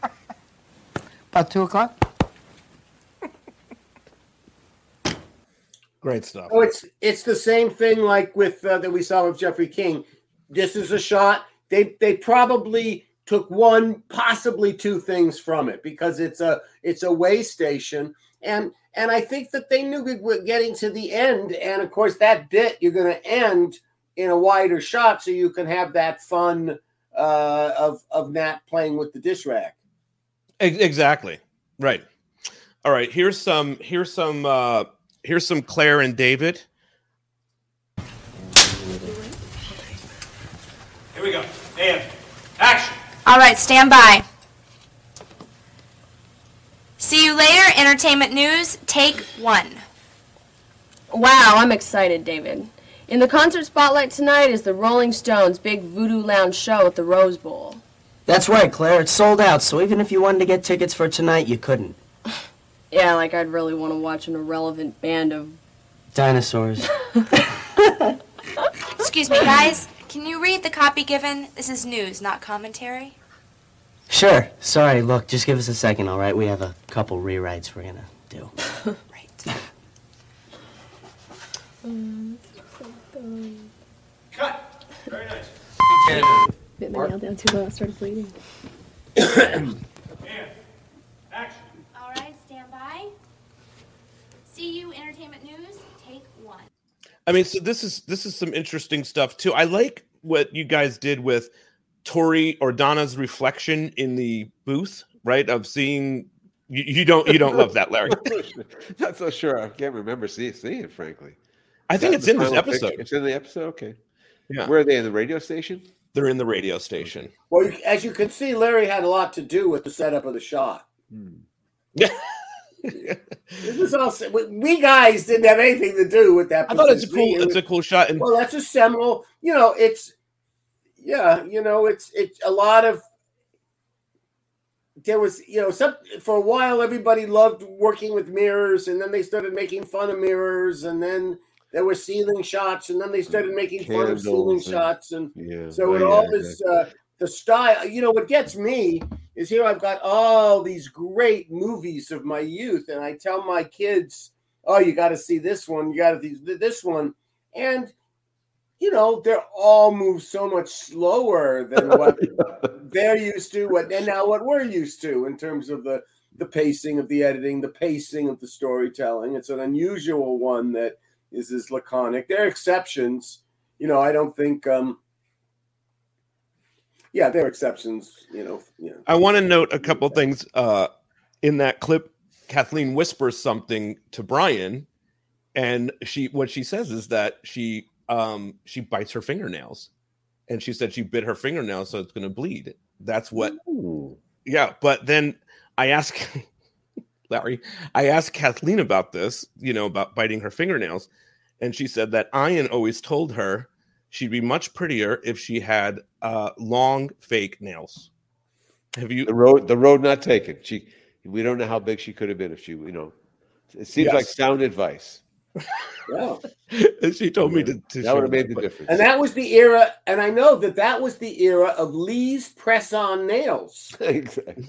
[LAUGHS]
About 2 o'clock? [LAUGHS]
Great stuff.
Oh, it's it's the same thing like with uh, that we saw with Jeffrey King. This is a shot. They they probably took one, possibly two things from it because it's a it's a way station, and and I think that they knew we were getting to the end, and of course that bit you're going to end in a wider shot so you can have that fun uh, of of Nat playing with the dish rack.
Exactly. Right. All right. Here's some. Here's some. uh Here's some Claire and David.
Here we go. And action.
All right, stand by. See you later. Entertainment news. Take one.
Wow, I'm excited, David. In the concert spotlight tonight is the Rolling Stones' big Voodoo Lounge show at the Rose Bowl.
That's right, Claire. It's sold out, so even if you wanted to get tickets for tonight, you couldn't. [LAUGHS]
Yeah, like I'd really want to watch an irrelevant band of.
Dinosaurs. [LAUGHS]
Excuse me, guys. Can you read the copy given? This is news, not commentary.
Sure. Sorry, look, just give us a second, all right? We have a couple rewrites we're gonna do. [LAUGHS] Right.
Cut. Very nice.
Bit my nail down too low, I started bleeding.
And action.
All right, stand by. See you. Entertainment news. Take one.
I mean, so this is this is some interesting stuff too. I like what you guys did with Tori or Donna's reflection in the booth, right? Of seeing you, you don't you don't love that, Larry. [LAUGHS]
Not so sure. I can't remember see, seeing it, frankly.
I
Is
think it's in this episode.
picture? It's in the episode. Okay.
Yeah.
Where are they in the radio station?
They're in the radio station.
Well, as you can see, Larry had a lot to do with the setup of the shot.
Yeah. Hmm. [LAUGHS]
This is all we- we guys didn't have anything to do with that.
I thought it's a
position.
cool. It's a cool shot, and
well, that's a seminal. You know, it's yeah. You know, it's it's a lot of. There was, you know, some for a while everybody loved working with mirrors, and then they started making fun of mirrors, and then there were ceiling shots, and then they started making fun of ceiling
and-
shots, and
Yeah.
so it
Oh,
all
yeah,
is uh, the style. You know, what gets me is here. I've got all these great movies of my youth, and I tell my kids, "Oh, you got to see this one. You got to see this one," and you know, they're all move so much slower than what [LAUGHS] they're used to, what and now what we're used to in terms of the the pacing of the editing, the pacing of the storytelling. It's an unusual one that is as laconic. There are exceptions. You know, I don't think um yeah, there are exceptions, you know, you know.
I want to note a couple things. Uh, in that clip, Kathleen whispers something to Brian, and she what she says is that she um she bites her fingernails, and she said she bit her fingernail so it's going to bleed. That's what. Yeah, but then I ask [LAUGHS] Larry, I asked Kathleen about this, you know, about biting her fingernails, and she said that Ian always told her she'd be much prettier if she had uh, long fake nails. Have you
the road? The road not taken. She. We don't know how big she could have been if she. You know, it seems
Yes.
like sound advice. [LAUGHS]
Yeah.
she told me to. to
That would have made the
but-
difference.
And that was the era, and I know that that was the era of Lee's press-on nails, [LAUGHS]
exactly.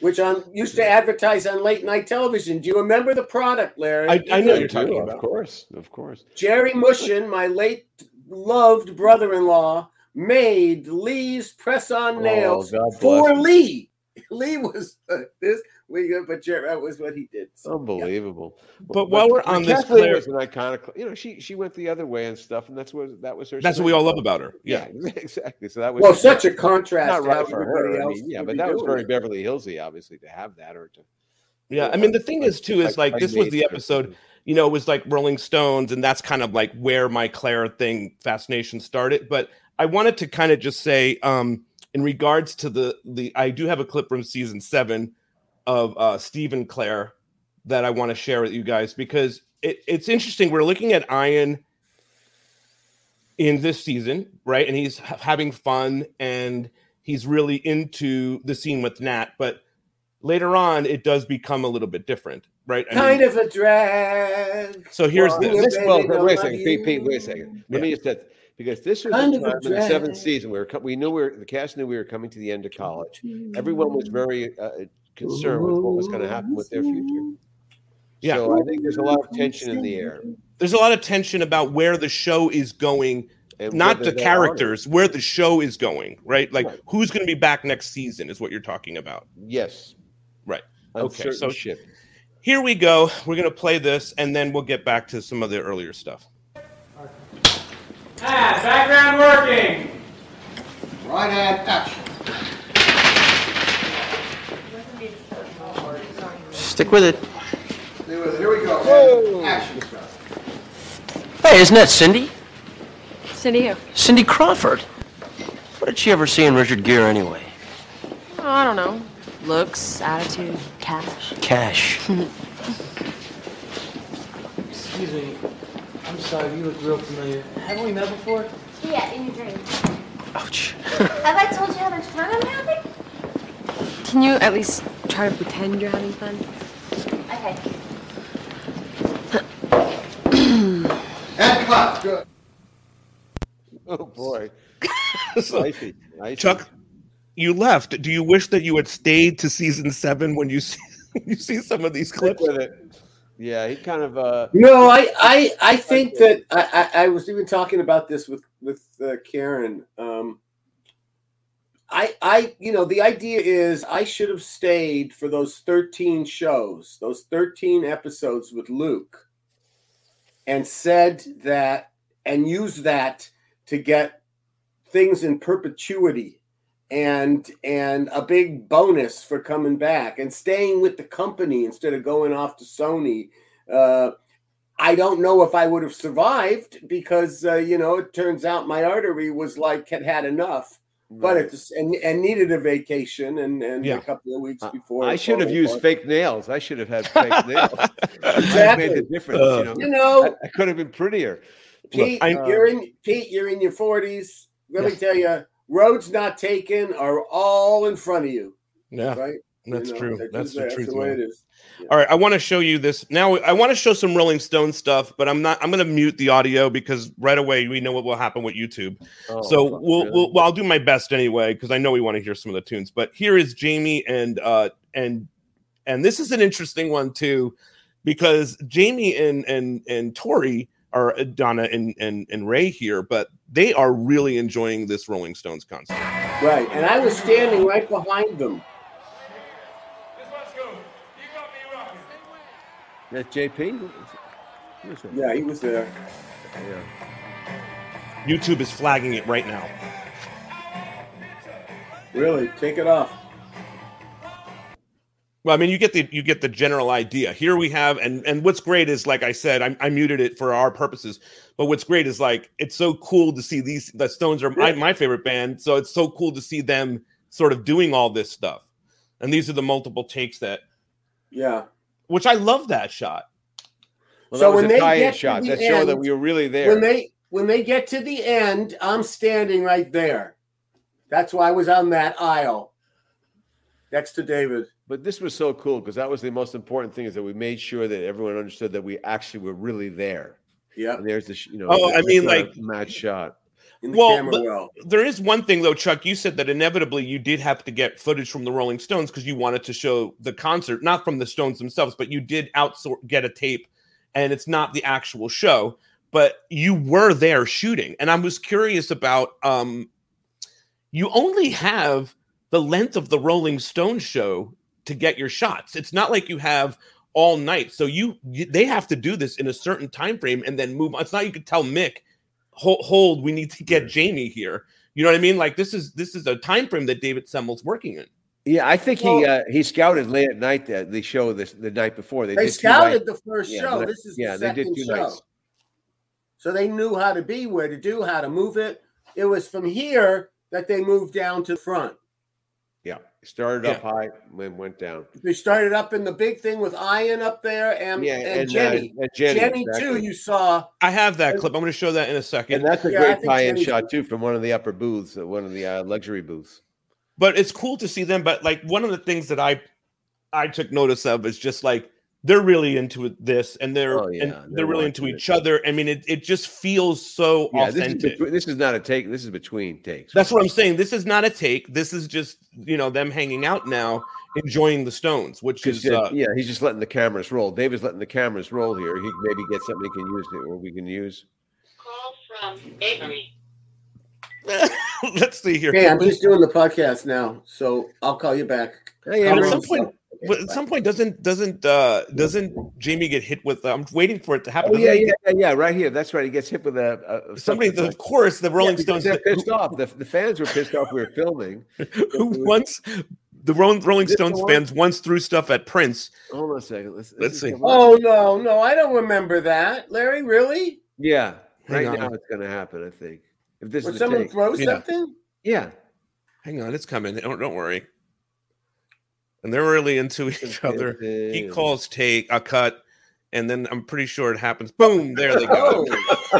which on used to advertise on late night television. Do you remember the product, Larry?
I, I know you're talking about.
Of course, of course.
Jerry Mushin, my late loved brother-in-law, made Lee's press-on
Oh,
nails
God
for
him.
Lee. [LAUGHS] Lee was uh, this. We go, but Jerry, that was what he did. So,
Unbelievable.
But while we're on this,
Kathleen
Claire-
was an iconic. You know, she she went the other way and stuff, and that's what that was her.
That's what we all love about her. Yeah. [LAUGHS]
exactly. So that was
Well, such a contrast
Not right
how
for
everybody
her. I
else
mean, yeah, but that was very
it.
Beverly Hillsy, obviously, to have that or to.
Yeah, I mean the thing is too is
like-
like this was the
like
episode, you know, it was like Rolling Stones, and that's kind of like where my Claire thing fascination started. But I wanted to kind of just say, um, in regards to the the, I do have a clip from season seven of uh, Steve and Claire that I want to share with you guys because it, it's interesting. We're looking at Ian in this season, right? And he's ha- having fun and he's really into the scene with Nat, but later on it does become a little bit different, right? I
Kind
mean-
of a drag.
So here's
Well,
this.
This, well, wait a second,
love
Pete, Pete, wait a second. Let me just say, because this was
Kind
the
of a
time in the seventh season. We were, we knew we were, the cast knew we were coming to the end of college. Everyone was very uh, concerned with what was going to happen with their future.
Yeah.
So I think there's a lot of tension in the air.
There's a lot of tension about where the show is going,
And
not the characters, where the show is going, right? Like
Right.
who's going to be back next season is what you're talking about.
Yes.
Right. Okay. So
ship.
Here we go. We're going to play this and then we'll get back to some of the earlier stuff.
Ah, background working.
Right hand action.
Stick with it.
Here we- Here we go. Action.
Hey, isn't that Cindy?
Cindy who?
Cindy Crawford. What did she ever see in Richard Gere anyway?
Oh, I don't know. Looks, attitude, cash.
Cash.
Excuse me. I'm sorry, you look real familiar. Haven't we met before?
Yeah, in your dream.
Ouch. [LAUGHS]
Have I told you how much fun I'm having?
Can you at least try to pretend you're having fun?
Okay.
And cut. Good.
Oh boy.
So,
Icy. Icy.
Chuck, you left. Do you wish that you had stayed to season seven when you see [LAUGHS] when you see some of these
Stick
clips?
with it. Yeah, he kind of. uh
No, I, I, I think that I, I, I was even talking about this with with uh, Karen. Um, I, I, you know, the idea is I should have stayed for those thirteen shows, those thirteen episodes with Luke, and said that and used that to get things in perpetuity and and a big bonus for coming back and staying with the company instead of going off to Sony. Uh, I don't know if I would have survived because uh, you know it turns out my artery was like had had enough, but it's and, and needed a vacation and and
Yeah.
a couple of weeks before.
I should have used
apart.
fake nails. I should have had fake [LAUGHS] nails. That
Exactly.
made the difference.
Uh,
you know,
You know,
I, I could have been prettier.
Pete,
I-
you're in Pete, you're in your forties. Let me tell you, roads not taken are all in front of you,
Yeah,
right? You
that's
know,
true.
That's,
That's
just-
the truth,
the way
man.
it is.
All right, I want to show you this now. I want to show some Rolling Stone stuff, but I'm not. I'm going to mute the audio because right away we know what will happen with YouTube.
Oh,
so we'll,
really?
we'll well, I'll do my best anyway because I know we want to hear some of the tunes. But here is Jamie and uh and and this is an interesting one too because Jamie and and and Tori are uh, Donna and and and Ray here, but they are really enjoying this Rolling Stones concert.
Right, and I was standing right behind them. This must go. You got me rocking.
That's JP. Who is that?
Yeah, he was there.
Yeah.
YouTube is flagging it right now.
Really, take it off.
Well, I mean, you get the you get the general idea. Here we have, and and what's great is, like I said, I, I muted it for our purposes. But what's great is, like, it's so cool to see these. The Stones are my, my favorite band, so it's so cool to see them sort of doing all this stuff. And these are the multiple takes that,
Yeah.
which I love that shot.
Well,
So
that was
when
a
they
tie-in
get to
shot
the
that show that we were really there.
When they when they get to the end, I'm standing right there. That's why I was on that aisle next to David.
But this was so cool because that was the most important thing is that we made sure that everyone understood that we actually were really there.
Yeah.
And there's the sh- you know.
Oh, I mean, like-
match shot.
In the
Well,
camera well.
there is one thing though, Chuck. You said that inevitably you did have to get footage from the Rolling Stones because you wanted to show the concert, not from the Stones themselves, but you did outsource get a tape, and it's not the actual show, but you were there shooting. And I was curious about. um You only have the length of the Rolling Stone show to get your shots. It's not like you have all night. So you, you they have to do this in a certain time frame and then move on. It's not you could tell Mick, hold, hold we need to get Jamie here. You know what I mean? Like this is this is a time frame that David Semel's working in.
Yeah, I think he uh, he scouted late at night the, the show this the night before.
They,
did
scouted
nights.
the first
Yeah,
show.
the-
This is
yeah,
the
they
second
did two
show.
nights.
So they knew how to be, where to do, how to move it. It was from here that they moved down to the front.
Yeah, started up high, then went down.
They started up in the big thing with Ian up there and,
Yeah,
and,
and, uh,
Jenny.
and Jenny,
too,
exactly.
you saw.
I have that clip. I'm going to show that in a second.
And that's a
Yeah,
great
think
tie-in shot too from one of the upper booths, uh, one of the uh, luxury booths.
but it's cool to see them but like one of the things that i i took notice of is just like they're really into this and they're
Oh, yeah,
and
they're
they're really into
watching
each other i mean it, it just feels so
Yeah, this is,
authentic
between, this is not a take. This is between takes.
that's what i'm saying this is not a take this is just you know them hanging out now enjoying the stones which is
uh,
uh,
yeah, he's just letting the cameras roll. David's letting the cameras roll here. He can maybe get something he can use or we can use.
Call from Avery. [LAUGHS]
let's see here
Hey, I'm just doing the podcast now, so I'll call you back.
But at some point but at some point doesn't doesn't uh doesn't jamie get hit with uh, i'm waiting for it to happen
Oh yeah, yeah,
get-
yeah, yeah, right here. That's right. He gets hit with a, a, a
somebody
something
of course the rolling
because
stones
They're pissed off. The, the fans were pissed off. We were filming. [LAUGHS]
who once the Rolling, Rolling Stones fans once threw stuff at Prince.
Hold on a second. Let's,
Let's see.
Oh no, no, I don't remember that, Larry. Really?
Yeah,
Hang
right
on.
now it's going to happen. I think. If this
Would
is the
someone
take.
throw
Yeah.
something?
Yeah.
Hang on, it's coming. Don't don't worry. And they're really into each other. He calls take a cut, and then I'm pretty sure it happens. Boom! There they go. [LAUGHS]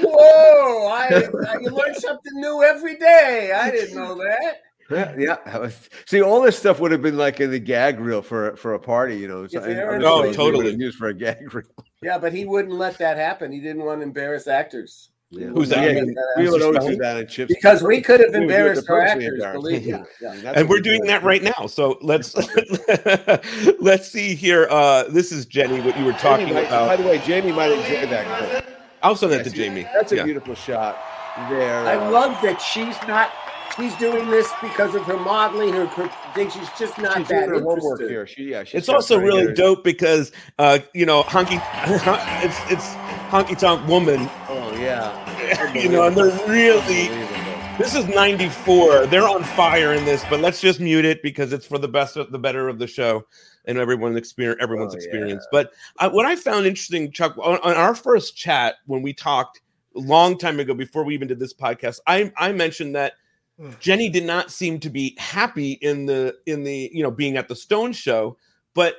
Whoa! I, I you learn something new every day. I didn't know that.
Yeah, yeah. See, all this stuff would have been like in the gag reel for for a party, you know.
If
So,
Aaron
I- I
Oh,
would have
totally.
used for a gag reel.
Yeah, but he wouldn't let that happen. He didn't want to embarrass actors. He
Yeah.
Who's that?
let
We would always do that in CHiPs
Because we could have
We would
embarrassed
to
our actors, believe me.
them.
Yeah.
I mean, that's
and we're doing that right now. So let's [LAUGHS] let's see here. Uh, this is Jenny. What you were talking
Jamie might- By the way, Jamie might enjoy that. clip.
I'll send that to Jamie.
That's a
Yeah.
beautiful shot there.
I
uh,
love that she's not. She's doing this because of her modeling. Her, her thing. She's just not
she's
that
doing her homework
interested.
here. She, yeah, she's
It's also really
get
dope because uh, you know, honky, it's it's honky tonk woman.
Yeah, [LAUGHS]
you know, and they're really. This is '94. They're on fire in this, but let's just mute it because it's for the best, of the better of the show, and everyone's experience. Everyone's
Oh,
experience. But uh, what I found interesting, Chuck, on, on our first chat when we talked a long time ago, before we even did this podcast, I I mentioned that Jenny did not seem to be happy in the in the you know being at the Stone show, but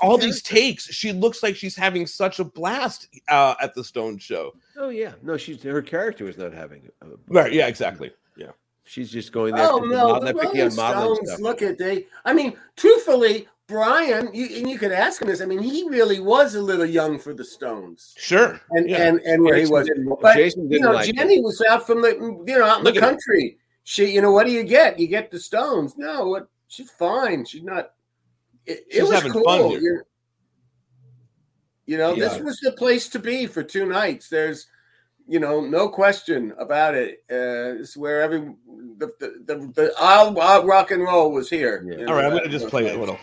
all these takes, she looks like she's having such a blast uh, at the Stone show.
Oh yeah, no, she's her character was not having. A,
Right? Yeah, exactly. Yeah.
she's just going there.
Oh no, the Rolling Stones.
stuff.
Look at they. I mean, truthfully, Brian, you, and you could ask him this. I mean, he really was a little young for the Stones,
Sure.
and
Yeah.
and and where he was. But
Jason
you
didn't
know,
like it.
Jenny was out from the you know out in
Look
the
at her.
country. She, you know, what do you get? You get the Stones. No, what? She's fine. She's not. It, it
She's
was
having
cool.
fun here.
You're- you know, this was the place to be for two nights. There's, you know, no question about it. Uh, it's where every the the the, the all, all rock and roll was here. you know,
All right, I'm gonna just
those
play it a little.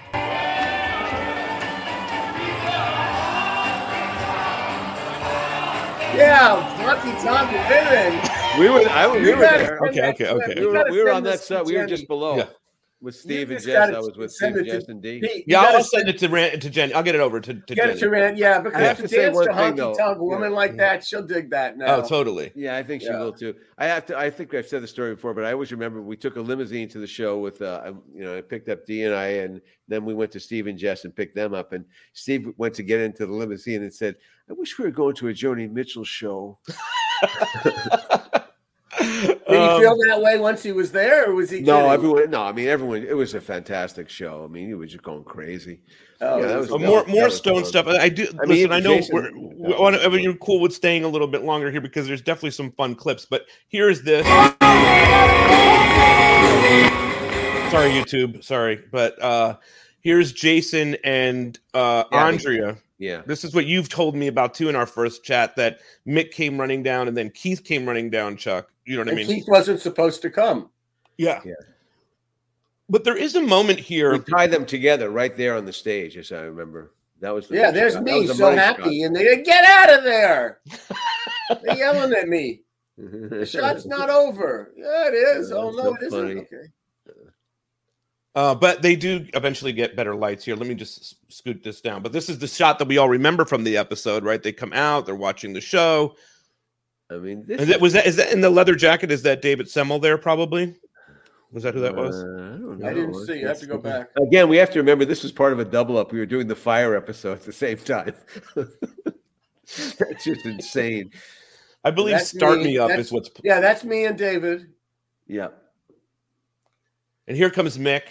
Yeah, Honky Tonk Women.
We were, I, we
You
were there.
send
Okay, okay, okay.
We were, we were on that
this to
side. We were just below
Yeah.
With Steve and Jess. I was with Steve and Jess and D.
Pete,
Yeah, I'll send it to Ran- to Jenny. I'll get it over to, to
Get it
Jenny.
to Rand, yeah, because
I have
to
to say
dance
one
to
thing,
Honky
though.
Tonk Woman like that, she'll dig that now.
Oh, totally.
Yeah, I think she
Yeah.
will too. I have to. I think I've said the story before, but I always remember we took a limousine to the show with. Uh, you know, I picked up D and I, and then we went to Steve and Jess and picked them up. And Steve went to get into the limousine and said, "I wish we were going to a Joni Mitchell show." [LAUGHS] [LAUGHS]
Did he
Um,
feel that way once he was there, or was he?
No,
kidding?
everyone. No, I mean everyone. It was a fantastic show. I mean, he was just going crazy.
Oh,
Yeah, that was- that
more
was- that
more
was
stone
fun.
stuff. I do.
I mean,
listen, I know
Jason-
we're, we want to, you're cool with staying a little bit longer here because there's definitely some fun clips. But here's this. Sorry, YouTube. Sorry, but uh here's Jason and uh
Yeah,
Andrea.
Yeah.
This is what you've told me about too in our first chat that Mick came running down and then Keith came running down. Chuck, you know what I mean?
Keith wasn't supposed to come.
Yeah.
Yeah.
But there is a moment here.
We tie them together right there on the stage, as I remember. That was the
Yeah, there's
shot.
Me
was a
so happy,
shot.
and they get out of there. [LAUGHS] They're yelling at me. The shot's not over. Yeah, it is.
Yeah,
oh no,
so
it isn't. Okay.
Uh, but they do eventually get better lights here. Let me just scoot this down. But this is the shot that we all remember from the episode, right? They come out, they're watching the show.
I mean,
Is that, was that is that in the leather jacket? Is that David Semel there? Probably. Was that who that was?
Uh, I, don't
I didn't see. I have to go back.
Again, we have to remember this was part of a double up. We were doing the fire episode at the same time. [LAUGHS] That's just insane.
I believe
That's
"Start Me Up"
That's-
is what's.
Yeah, that's me and David.
Yeah.
And here comes Mick.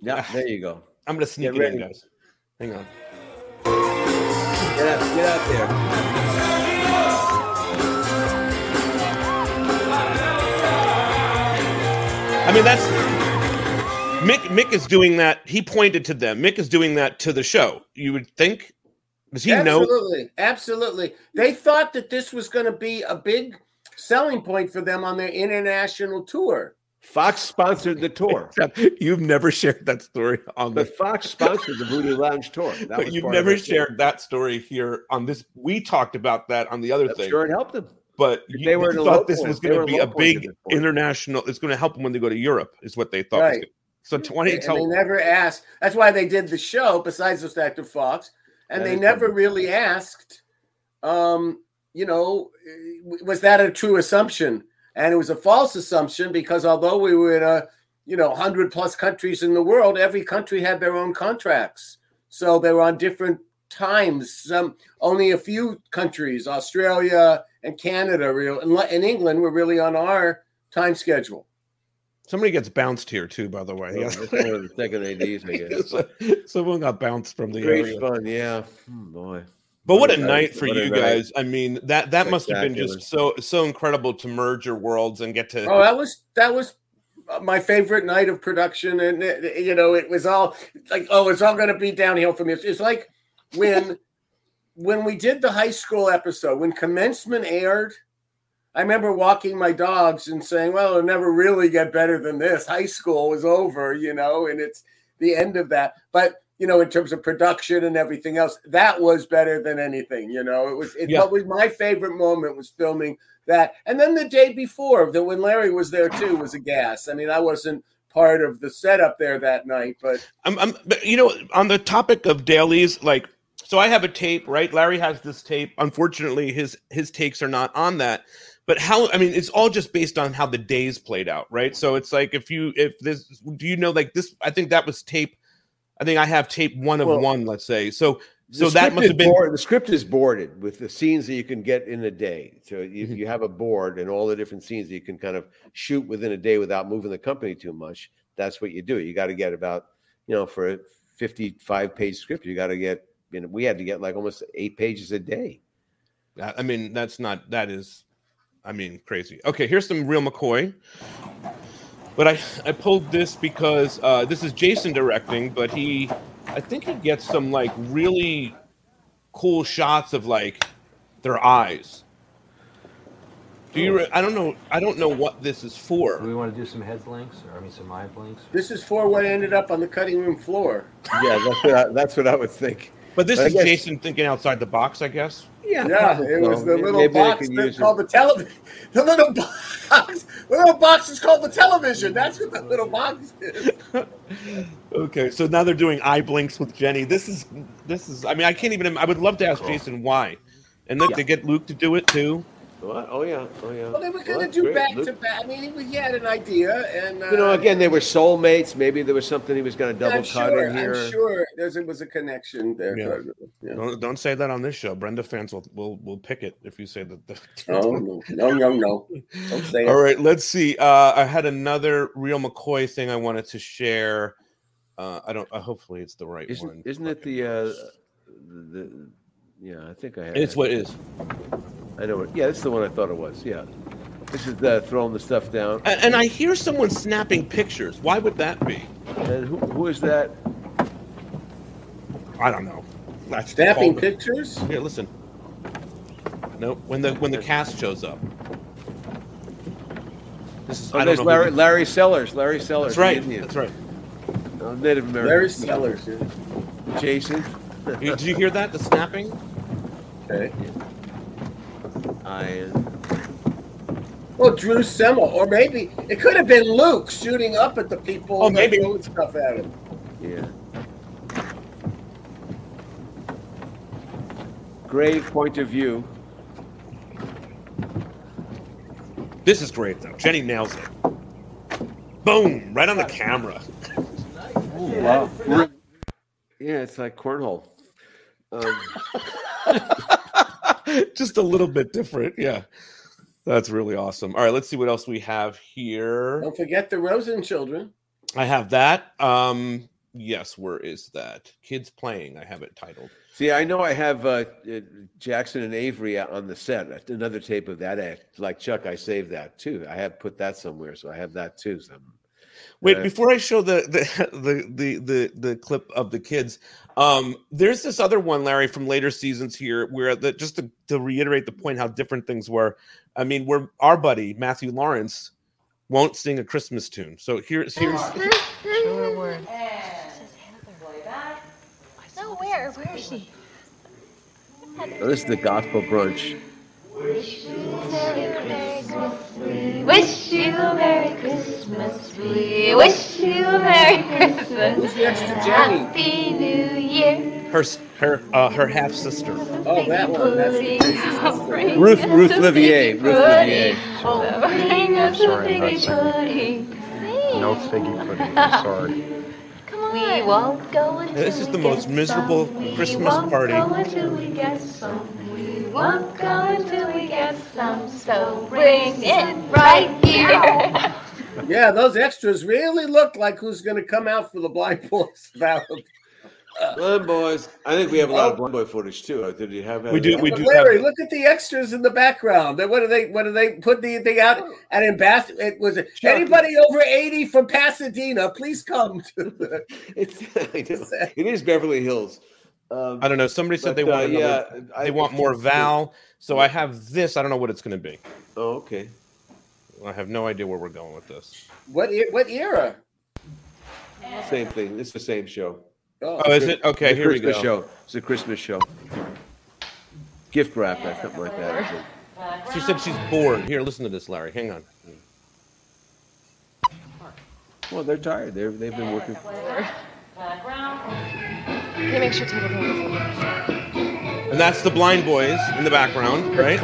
Yeah, there you go.
I'm gonna sneak
Get
it in, guys. Hang on.
Get out, get out there.
I mean, that's Mick. Mick is doing that. He pointed to them. Mick is doing that to the show. You would think. Does he know?
absolutely, absolutely. They thought that this was going to be a big selling point for them on their international tour.
Fox sponsored the tour. [LAUGHS]
You've never shared that story on the.
Fox sponsored the Voodoo Lounge tour. That
But
was
you've never
it, too.
shared that story here on this. We talked about that on the other
I'm
thing.
sure it helped them.
But you,
they were
thought this was going to be a big international. It's going to help them when they go to Europe. Is what they thought.
Right.
So twenty.
And they never asked. That's why they did the show. Besides the fact of Fox, and
That
they never
true.
really asked. Um, you know, was that a true assumption? And it was a false assumption because although we were in a you know hundred plus countries in the world, every country had their own contracts, so they were on different times. Some only a few countries, Australia and Canada, real and, Le- and England, were really on our time schedule.
somebody gets bounced here too. By the way,
Oh,
Yes.
that's one of the second ADs, I [LAUGHS] guess.
Someone got bounced from the
Great
area.
fun, yeah. Hmm, boy.
But what a
What a
night
night,
for
what a
you
night.
guys! I mean that that must have been just so so incredible to merge your worlds and get to.
Oh, that was that was my favorite night of production, and uh, you know, it was all like, oh, it's all going to be downhill from here. It's like when when we did the high school episode when commencement aired. I remember walking my dogs and saying, "Well, it'll never really get better than this. High school was over, you know, and it's the end of that." But you know, in terms of production and everything else, that was better than anything. You know, it was. It,
Yeah.
Was my favorite moment was filming that, and then the day before, that when Larry was there too, was a gas. I mean, I wasn't part of the setup there that night, but
I'm, I'm, but, you know, on the topic of dailies, like, so I have a tape, right? Larry has this tape. Unfortunately, his his takes are not on that. But how? I mean, it's all just based on how the days played out, right? So it's like if you if this, do you know like this? I think that was tape. I think I have tape one of
Well,
one, let's say. So so that must have been
board- the script is boarded with the scenes that you can get in a day. So you,
Mm-hmm.
you have a board and all the different scenes that you can kind of shoot within a day without moving the company too much. That's what you do. You got to get about, you know, for a 55 page script, you got to get, you know, we had to get like almost eight pages a day.
I mean, that's not that is, I mean, crazy. Okay, here's some real McCoy. But I I pulled this because uh, this is Jason directing, but he I think he gets some like really cool shots of like their eyes. Do you? re- I don't know. I don't know what this is for.
Do we want to do some head blinks, or I mean some eye blinks?
this is for what ended up on the cutting room floor.
Yeah, that's what I, that's what I would think.
But this
I
is
guess-
Jason thinking outside the box, I guess.
Yeah,
Yeah, it was
so.
the little
maybe they
box
could
that's
use it.
called the television. [LAUGHS] The little box, the little box is called the television. That's what the little box is. [LAUGHS]
Okay, so now they're doing eye blinks with Jenny. This is this is. I mean, I can't even. I would love to ask Jason why, and look,
Yeah.
they get Luke to do it too.
What? Oh yeah, oh yeah.
Well, they were
Well,
going to
that's
do
great.
back
Luke-
to back. I mean, he, he had an idea, and uh,
You know, again, they were soulmates. Maybe there was something he was going to double
I'm
cut
sure.
in here.
I'm sure there's was a connection there.
Yeah.
Yeah.
Don't, don't say that on this show. Brenda fans will will, will pick it if you say that. [LAUGHS] The...
Oh no, no, no, no! Don't say
All
it.
right, let's see. Uh, I had another real McCoy thing I wanted to share. Uh, I don't. Uh, hopefully, it's the right
Isn't,
one.
isn't it the, uh, the, yeah, I think I had
It's what it is.
I know it. Yeah, it's the one I thought it was. Yeah. This is uh, throwing the stuff down.
And, and I hear someone snapping pictures. Why would that be?
And who, who is that?
I don't know. That's
Snapping
called-
pictures.
Here, listen. No, when the when the cast shows up. This is.
Oh,
I don't
there's
know who
Larry,
this-
Larry Sellers. Larry Sellers.
That's right.
the Indian.
That's right.
Uh, Native American.
Larry Sellers. yeah.
Jason.
You- Did you hear that? The snapping?
Okay.
I.
Well, Drew Semel, or maybe it could have been Luke shooting up at the people.
Oh,
that
maybe.
throwing stuff at him.
Yeah. Grave point of view.
This is great though. Jenny nails it. Boom! Right on the camera.
Wow. Yeah, it's like cornhole. Um, [LAUGHS] [LAUGHS]
Just a little bit different. Yeah. That's really awesome. All right, let's see what else we have here.
Don't forget the Rosin children.
I have that. Um, yes, where is that? Kids playing. I have it titled.
see, I know I have uh, uh, Jackson and Avery on the set. Another tape of that act. Like Chuck, I saved that too. I have put that somewhere, so I have that too. So,
Wait,
uh,
before I show the the, [LAUGHS] the the the the clip of the kids, um, there's this other one, Larry, from later seasons here, where the just to, to reiterate the point how different things were. I mean, where our buddy Matthew Laurance won't sing a Christmas tune. So here's [LAUGHS] here's
Sure word.
No, where? Where is she?
oh, this is the gospel brunch.
Wish you a Merry Christmas. We wish you a Merry Christmas. We wish you a Merry Christmas.
Who's next to Jenny?
Happy New Year.
her her uh, her half sister.
Oh, that one. That's
Pudding.
Ruth Ruth Livier. Ruth Livier.
Oh, bring us a
Sorry, I'm
figgy
not
pudding.
No figgy pudding. I'm sorry.
We won't go until
This is the
we
most miserable
some. We
Christmas
won't
party.
Go until we get some. We won't go until we get some. So bring it right here. [LAUGHS]
Yeah, those extras really look like who's going to come out for the blind boys [LAUGHS] ballot.
Blind boys. I think we have a lot of blind boy footage too. Uh, Did you have?
We do- we do
Larry,
have-
look at the extras in the background. What do they? What do they put the thing out? And ambassador, it was it, anybody over eighty from Pasadena, please come the. [LAUGHS]
It's [LAUGHS] it is Beverly Hills. Um,
I don't know. Somebody said
But,
they want
uh,
another,
yeah, I-
they want more Val. So I have this. I don't know what it's going to be.
Oh, okay.
I have no idea where we're going with this.
What e- what era?
Same thing. It's the same show.
Oh, oh, is it? Okay,
It's a
here we go.
Show. It's a Christmas show. Gift wrap, or something like that.
She said she's bored. Here, listen to this, Larry. Hang on.
Well, they're tired. They're, they've been working.
Can make sure table
And that's the blind boys in the background, right?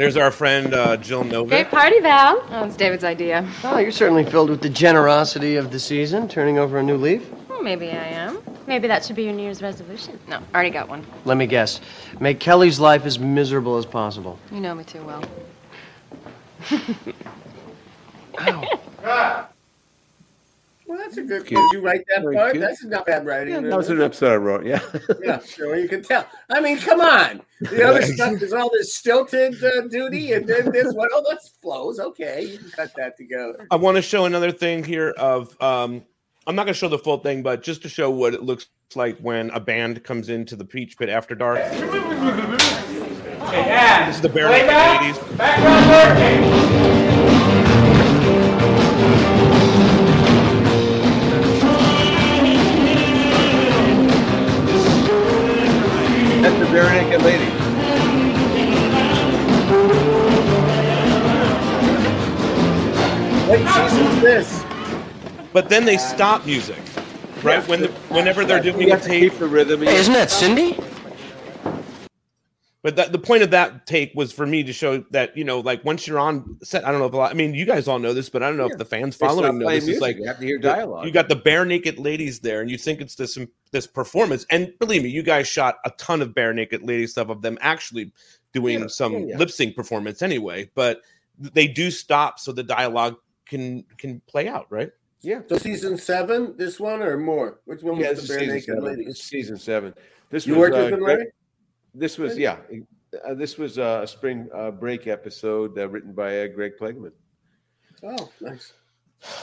There's our friend uh, Jill Novick.
Great party, Val. Oh, it's David's idea.
Oh, you're certainly filled with the generosity of the season, turning over a new leaf.
Well, maybe I am. Maybe that should be your New Year's resolution. No, I already got one.
Let me guess. Make Kelly's life as miserable as possible.
You know me too well. [LAUGHS]
Well, that's a good.
Cute.
Did you write that
Very
part?
cute.
That's not bad writing.
Yeah, that was an episode I wrote. Yeah.
yeah, sure. You can tell. I mean, come on. The [LAUGHS] other stuff is all this stilted uh, duty, and then this one. Oh, that flows. Okay, you can cut that together.
I want to show another thing here of um I'm not going to show the full thing, but just to show what it looks like when a band comes into the Peach Pit after dark.
Hey, Dad.
This is the Bare
Way
Naked. Ladies.
Background working.
The Barenaked Lady.
What season's this?
But then they stop music, right? When the, whenever they're doing
You
a
to
tape.
keep the rhythm.
Hey, isn't that Cindy?
But that, the point of that take was for me to show that you know, like once you're on set, I don't know if a lot. I mean, you guys all know this, but I don't know if the fans
They stop
following know
playing
this. Is
music.
like
You have to hear dialogue.
You got the Barenaked Ladies there, and you think it's this this performance. And believe me, you guys shot a ton of Barenaked Lady stuff of them actually doing
Yeah,
some
yeah, yeah.
lip sync performance anyway. But they do stop so the dialogue can can play out, right?
Yeah.
So season seven, this one or more? Which one was the
is
bare
season
naked
seven.
lady?
This is season seven. This
You
was
worked
uh,
with them,
Greg-
Larry?
This was yeah. Uh, this was uh, a spring uh, break episode uh, written by uh, Greg Plageman.
Oh, nice.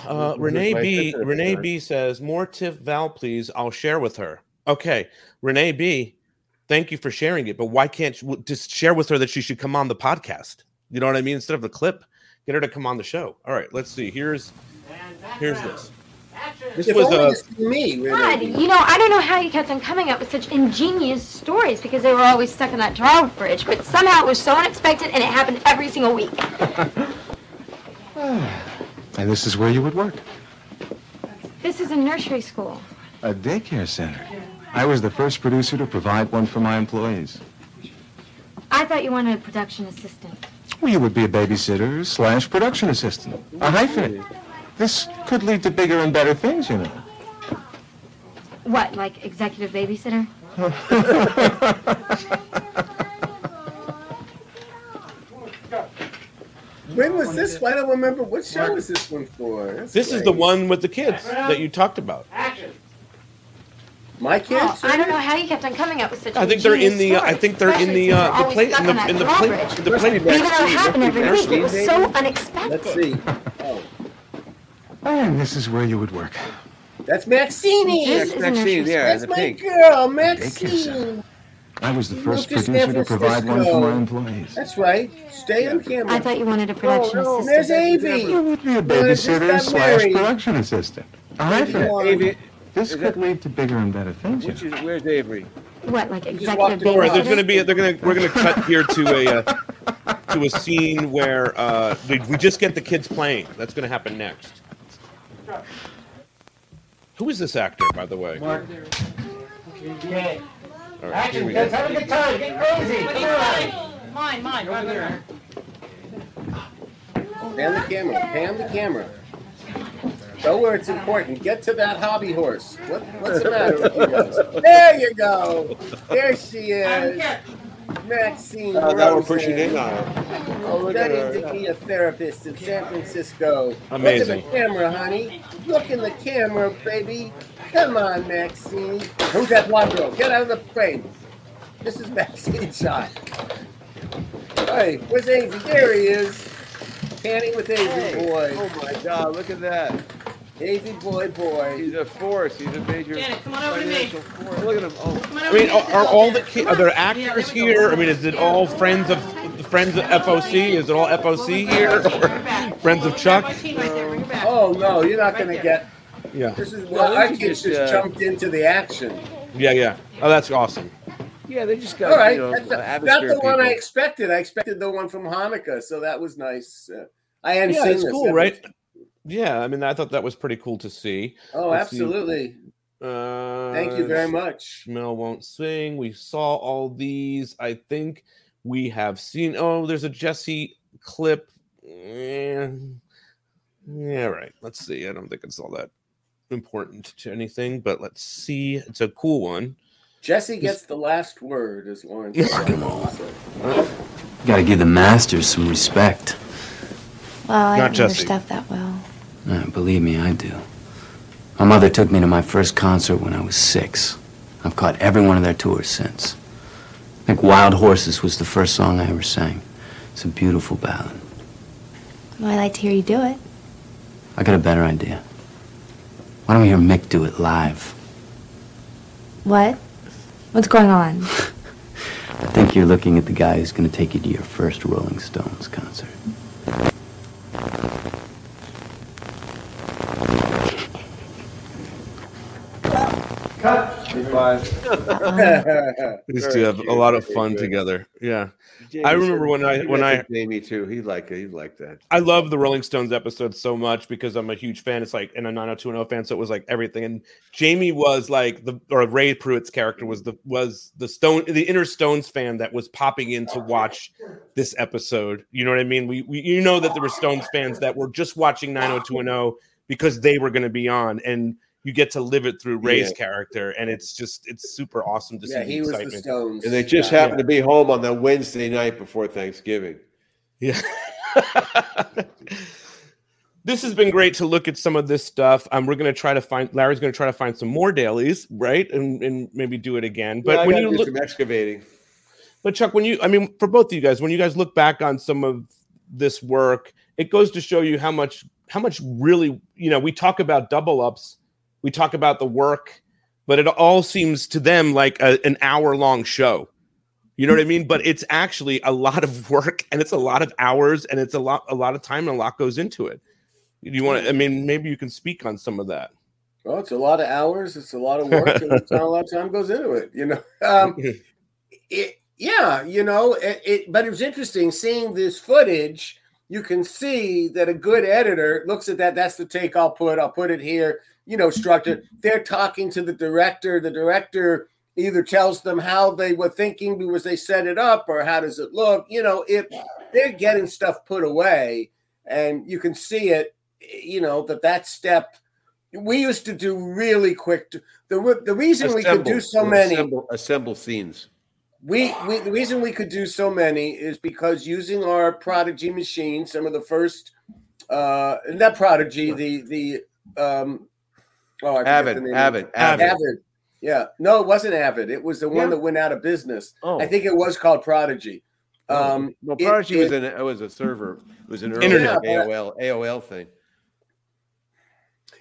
Uh, Renee B.
sister at the
Renee. B. says more Tiff Val, please. I'll share with her. Okay, Renee B. Thank you for sharing it, but why can't you just share with her that she should come on the podcast? You know what I mean? Instead of the clip, get her to come on the show. All right, let's see. Here's Here's this. This
If
was
only
a.
to see me. when
God, you know, I don't know how you kept on coming up with such ingenious stories because they were always stuck in that drawbridge, but somehow it was so unexpected and it happened every single week. [LAUGHS]
And this is where you would work.
This is a nursery school.
A daycare center. I was the first producer to provide one for my employees.
I thought you wanted a production assistant.
Well, you would be a babysitter slash production assistant. A hyphen. This could lead to bigger and better things, you know.
What, like executive babysitter?
When was this? I don't remember. What show was this one for? That's
This is
great.
the one with the kids that you talked about.
My kids.
Oh, I don't know how you kept on coming up with such.
I think they're in the.
ingenious
uh, I think they're in the
especially
uh, the
since
play in the
always
in the
stuck on
play in the play.
Even though it happened every week, it was so unexpected.
Let's see. Oh,
And this is where you would work.
that's Maxine.
This is Maxine, yeah,
That's
the
my
pink.
girl, Maxine.
I was the first
moved to
producer
San
to provide one for my employees.
That's right. Stay on camera.
I thought you wanted a production
no,
assistant.
there's Avie.
You would be a
Well, just
babysitter
got
slash
married.
production assistant. A hyphen.
Avery-
This could lead to bigger and better things. you
Which
know.
is where's Avery?
What, like
walked
executive
in.
All right, there's
babysitter?
going to be. They're going to. We're going to cut here to a uh, [LAUGHS] to a scene where uh, we, we just get the kids playing. That's going to happen next. Who is this actor, by the way?
Mark. Okay.
All right,
Action,
we
kids. Have a good time. Get crazy. Come on. Mine, mine, over there.
Pan the camera. Pan the camera. Go where it's important. Get to that hobby horse. What, what's the matter with you guys? There you go. There she is. Maxine.
Oh, now we're pushing in on her. Oh, look at
Studying
her.
to be a therapist in San Francisco.
Amazing.
Look in the camera, honey. Look in the camera, baby. Come on, Maxine. Who's that blonde girl? Get out of the frame. This is Maxine shot. Hey, where's Avy? There he is. Panning with Avy
Hey.
boy.
Oh my God! Look at that.
Avy boy boy.
He's a force. He's a major
Janet, come on over to me.
financial force. Look at him. Oh,
I mean, are, are all the kids? Are there actors here? I mean, is it all friends of friends of FOC? Is it all FOC here, or friends of Chuck?
Oh no, you're not gonna get.
Yeah,
This is
No,
well,
this
our
is
kids
just,
just
uh,
jumped into the action.
yeah, yeah. Oh, that's awesome.
yeah. They just got
All right,
you know
that's not, not the one I expected. I expected the one from Hanukkah, so that was nice. Uh, I hadn't
Yeah,
seen
it's
this.
cool, right?
Was-
Yeah, I mean, I thought that was pretty cool to see.
Oh,
Let's see.
absolutely.
Uh,
Thank you very much.
Mel won't sing. We saw all these. I think we have seen. Oh, there's a Jesse clip. Eh, Yeah, right. Let's see. I don't think it's all that important to anything, but let's see. It's a cool one.
Jesse gets the last word, as Lawrence.
Come
on. [LAUGHS]
Gotta give the masters some respect.
Well, I
Not
don't know their
Jesse.
stuff that well.
Uh, believe me, I do. My mother took me to my first concert when I was six. I've caught every one of their tours since. I think Wild Horses was the first song I ever sang. It's a beautiful ballad.
Well, I'd like to hear you do it.
I got a better idea. Why don't we hear Mick do it live?
What? What's going on? [LAUGHS]
I think you're looking at the guy who's going to take you to your first Rolling Stones concert.
Goodbye.
We used to have a lot of fun together. Yeah, I remember when I when I
Jamie too. He liked it. He liked that.
I love the Rolling Stones episode so much because I'm a huge fan. It's like and a 90210 fan, so it was like everything. And Jamie was like the or Ray Pruit's character was the was the Stone the inner Stones fan that was popping in to watch this episode. You know what I mean? We, we you know that there were Stones fans that were just watching 90210 because they were going to be on and you get to live it through Ray's
Yeah.
character and it's just it's super awesome to
Yeah,
see
he
the
was the. Stones.
And they just
Yeah.
happened to be home on that Wednesday night before Thanksgiving.
Yeah. this has been great to look at some of this stuff. Um, we're going to try to find Larry's going to try to find some more dailies, right, and and maybe do it again. But
Yeah,
when
gotta
you
do
look,
some excavating.
but Chuck, when you, I mean, for both of you guys, when you guys look back on some of this work, it goes to show you how much, how much really, you know, we talk about double ups, we talk about the work, but it all seems to them like a, an hour long show. You know what I mean? But it's actually a lot of work and it's a lot of hours and it's a lot, a lot of time and a lot goes into it. you want to? I mean, maybe you can speak on some of that.
Well, it's a lot of hours. It's a lot of work, and it's not a lot of time goes into it. You know, [LAUGHS] um, [LAUGHS] it, yeah, you know, it, it. But it was interesting seeing this footage. You can see that a good editor looks at that. That's the take I'll put. I'll put it here. You know, structured. They're talking to the director. The director either tells them how they were thinking because they set it up, or how does it look. You know, if they're getting stuff put away, and you can see it. You know that that step we used to do really quick. To, the the reason we could do so many
assemble, assemble scenes.
We, we the reason we could do so many is because using our Prodigy machine, some of the first, uh, not Prodigy, the the um, oh, I forget
Avid,
the name.
Avid,
Avid,
Avid.
Yeah, no, it wasn't Avid. It was the one
Yeah.
that went out of business.
Oh.
I think it was called Prodigy. Um,
well,
it-
Prodigy was
it-
an it was a server. It was an early
Internet.
AOL AOL thing.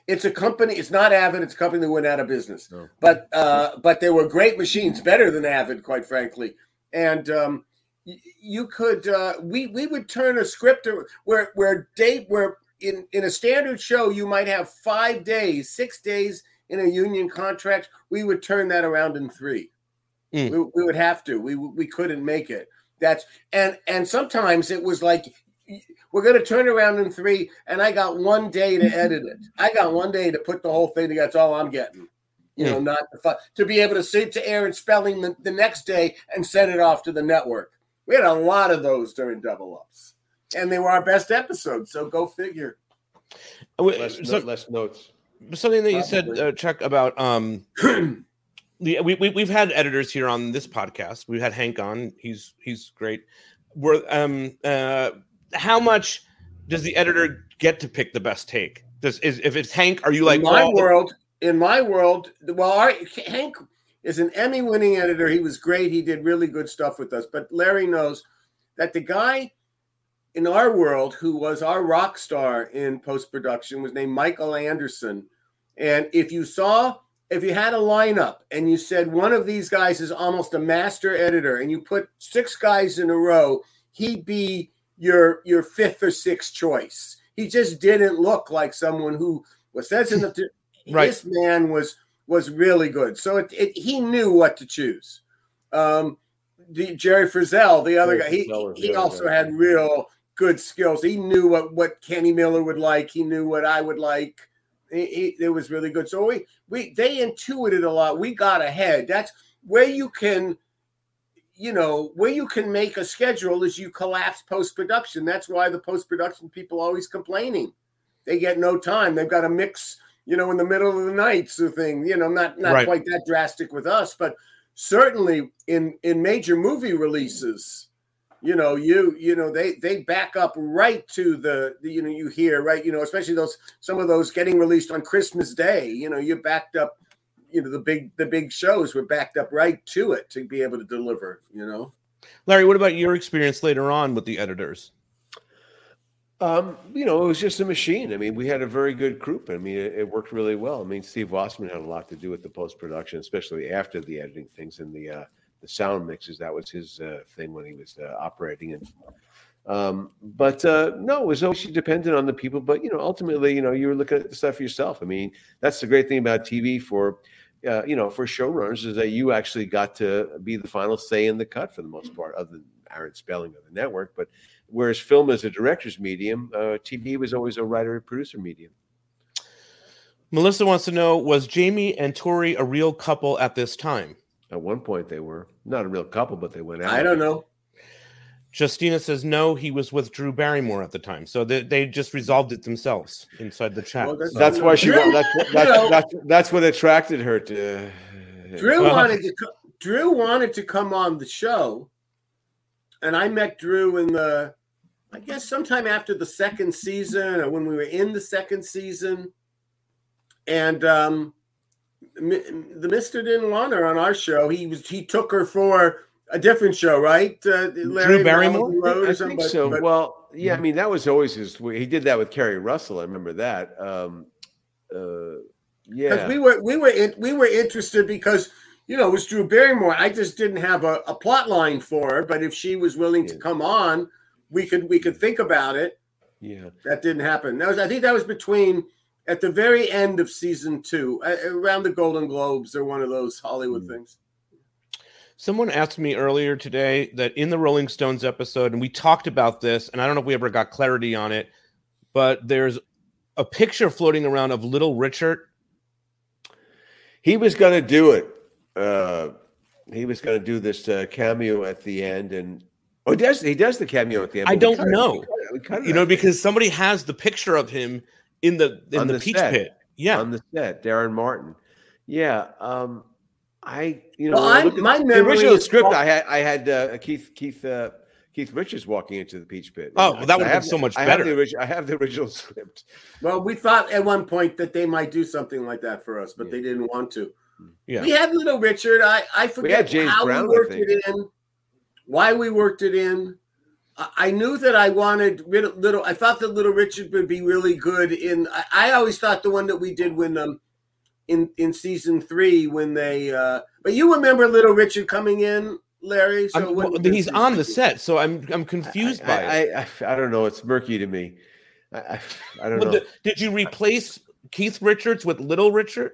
It's a company. It's not Avid. It's a company that went out of business. But uh, but they were great machines, better than Avid, quite frankly. And um, y- you could uh, we we would turn a script where where date where in in a standard show you might have five days, six days in a union contract. We would turn that around in three. Mm. We, we would have to. We we couldn't make it. That's and and sometimes it was like we're going to turn around in three, and I got one day to [LAUGHS] edit it. I got one day to put the whole thing together. That's all I'm getting. You know, not the fun, to be able to sit to Aaron Spelling the, the next day and send it off to the network. We had a lot of those during double ups, and they were our best episodes. So go figure.
Less,
so-
no- less notes.
something that you said, uh, Chuck, about um, [CLEARS THROAT] the, we, we we've had editors here on this podcast. We've had Hank on. He's he's great. Were um uh how much does the editor get to pick the best take? Does is if it's Hank, are you like
in my
well,
world? In my world, well, our, Hank is an Emmy-winning editor. He was great. He did really good stuff with us. But Larry knows that the guy in our world who was our rock star in post-production was named Michael Anderson. And if you saw, if you had a lineup and you said one of these guys is almost a master editor, and you put six guys in a row, he'd be your your fifth or sixth choice. He just didn't look like someone who was sensitive to. [LAUGHS]
Right.
This man was was really good. So it, it, he knew what to choose. Um, the Jerry Frizzell, the other guy, he,
Frizzell was
he also
guy.
had real good skills. He knew what what Kenny Miller would like. He knew what I would like. He, it was really good. So we we they intuited a lot. We got ahead. That's where you can, you know, where you can make a schedule is you collapse post production. That's why the post production people always complaining. They get no time. They've got to mix, you know, in the middle of the night, so thing. You know, not not
Right.
quite that drastic with us, but certainly in in major movie releases you know you you know they they back up right to the, the you know you hear right you know especially those some of those getting released on christmas day you know you backed up you know the big the big shows were backed up right to it to be able to deliver you know
Larry? What about your experience later on with the editors?
Um, you know, it was just a machine. I mean, we had a very good group. I mean, it, it worked really well. I mean, Steve Wassman had a lot to do with the post production, especially after the editing things and the uh, the sound mixes. That was his uh, thing when he was uh, operating and. Um, but uh, no, it was always dependent on the people. But you know, ultimately, you know, you were looking at the stuff yourself. I mean, that's the great thing about TV for, uh, you know, for showrunners is that you actually got to be the final say in the cut for the most part, other than Aaron Spelling of the network. But whereas film is a director's medium, uh, TV was always a writer producer medium.
Melissa wants to know: Was Jamie and Tori a real couple at this time?
At one point, they were not a real couple, but they went out.
i don't know
Justina says no. He was with Drew Barrymore at the time, so they, they just resolved it themselves inside the chat.
Well, that's-
So-
That's why she.
Drew-
That's,
you
that's,
know-
that's, that's what attracted her to.
drew
Uh-huh.
wanted to co- drew wanted to come on the show and i met drew in the i guess sometime after the second season or when we were in the second season and um Mi- the mister didn't want her on our show he was he took her for a different show right uh, Larry
Barrymore?
Malibu Road or
I think
but-
so.
but-
well, yeah, I mean that was always his. He did that with Keri Russell. I remember that. Um, uh,
because
yeah,
we were we were in, we were interested because you know it was Drew Barrymore. I just didn't have a, a plot line for her, but if she was willing to come on, we could we could think about it.
Yeah.
That didn't happen. That was, I think, that was between at the very end of season two, uh, around the Golden Globes or one of those Hollywood
Hmm.
things.
Someone asked me earlier today that in the Rolling Stones episode, and we talked about this, and I don't know if we ever got clarity on it, but there's a picture floating around of Little Richard.
He was going to do it. Uh, he was going to do this uh, cameo at the end, and oh, he does he does the cameo at the end?
I don't know.
It. We cut it
You know, because somebody has the picture of him in the in
On
the,
the
peach
set.
pit. Yeah.
on the set, Darren Martin. Yeah, um, I you know
Well,
I
I'm-
look at
my
the original script.
all-
I had I had uh, Keith Keith uh, Keith Richards walking into the Peach Pit.
Oh, well, that would've been so
the-
much
I have
better.
the original. I have the original [LAUGHS] script.
Well, we thought at one point that they might do something like that for us, but they didn't want to.
Yeah.
We had Little Richard. I, I forget
James
how
Brown,
we worked it in, why we worked it in. I, I knew that I wanted Little. I thought that Little Richard would be really good in. I, I always thought the one that we did when um in in season three when they. uh But you remember Little Richard coming in, Larry?
I'm- well, he's on the set, so I'm I'm confused by it.
I, I, I, I don't know. It's murky to me. I, I, I don't
Well,
know.
did, did you replace Keith Richards with Little Richard?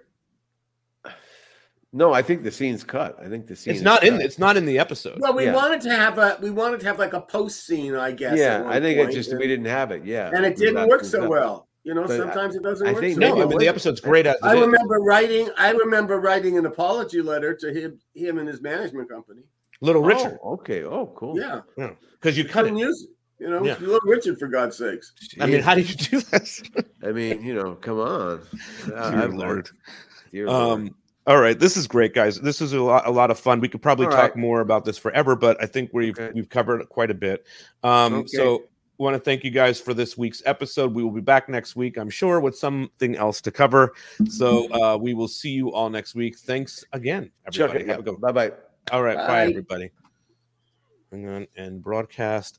No, I think the scene's cut. I think the scene.
It's
is
not in
cut.
it's not in the episode.
Well, we
Yeah.
wanted to have a we wanted to have like a post scene, I guess.
Yeah, I think it just
and-
we didn't have it. Yeah,
and it didn't
wrapped
work so
up.
well. You know,
But I-
sometimes it doesn't
I
work.
think
so
no,
maybe
I
well.
mean the episode's great as it
I
is.
remember writing. I remember writing an apology letter to him, him and his management company.
Little Richard.
Oh, okay. Oh, cool.
Yeah,
because you cut
couldn't
it.
use it. You know,
Yeah.
Little Richard for God's sakes.
I mean, how did you do this?
I mean, you know, come on. I-
Dear
I've
Lord.
Dear Lord.
Um, all right, this is great, guys. This is a lot, a lot of fun. We could probably
All
talk
right.
more about this forever, but I think we've we've covered quite a bit. Um,
Okay.
So, want to thank you guys for this week's episode. We will be back next week, I'm sure, with something else to cover. So, uh, we will see you all next week. Thanks again, everybody.
it.
Have a good.
Bye bye.
All right, bye,
Bye.
everybody. Hang on, and broadcast.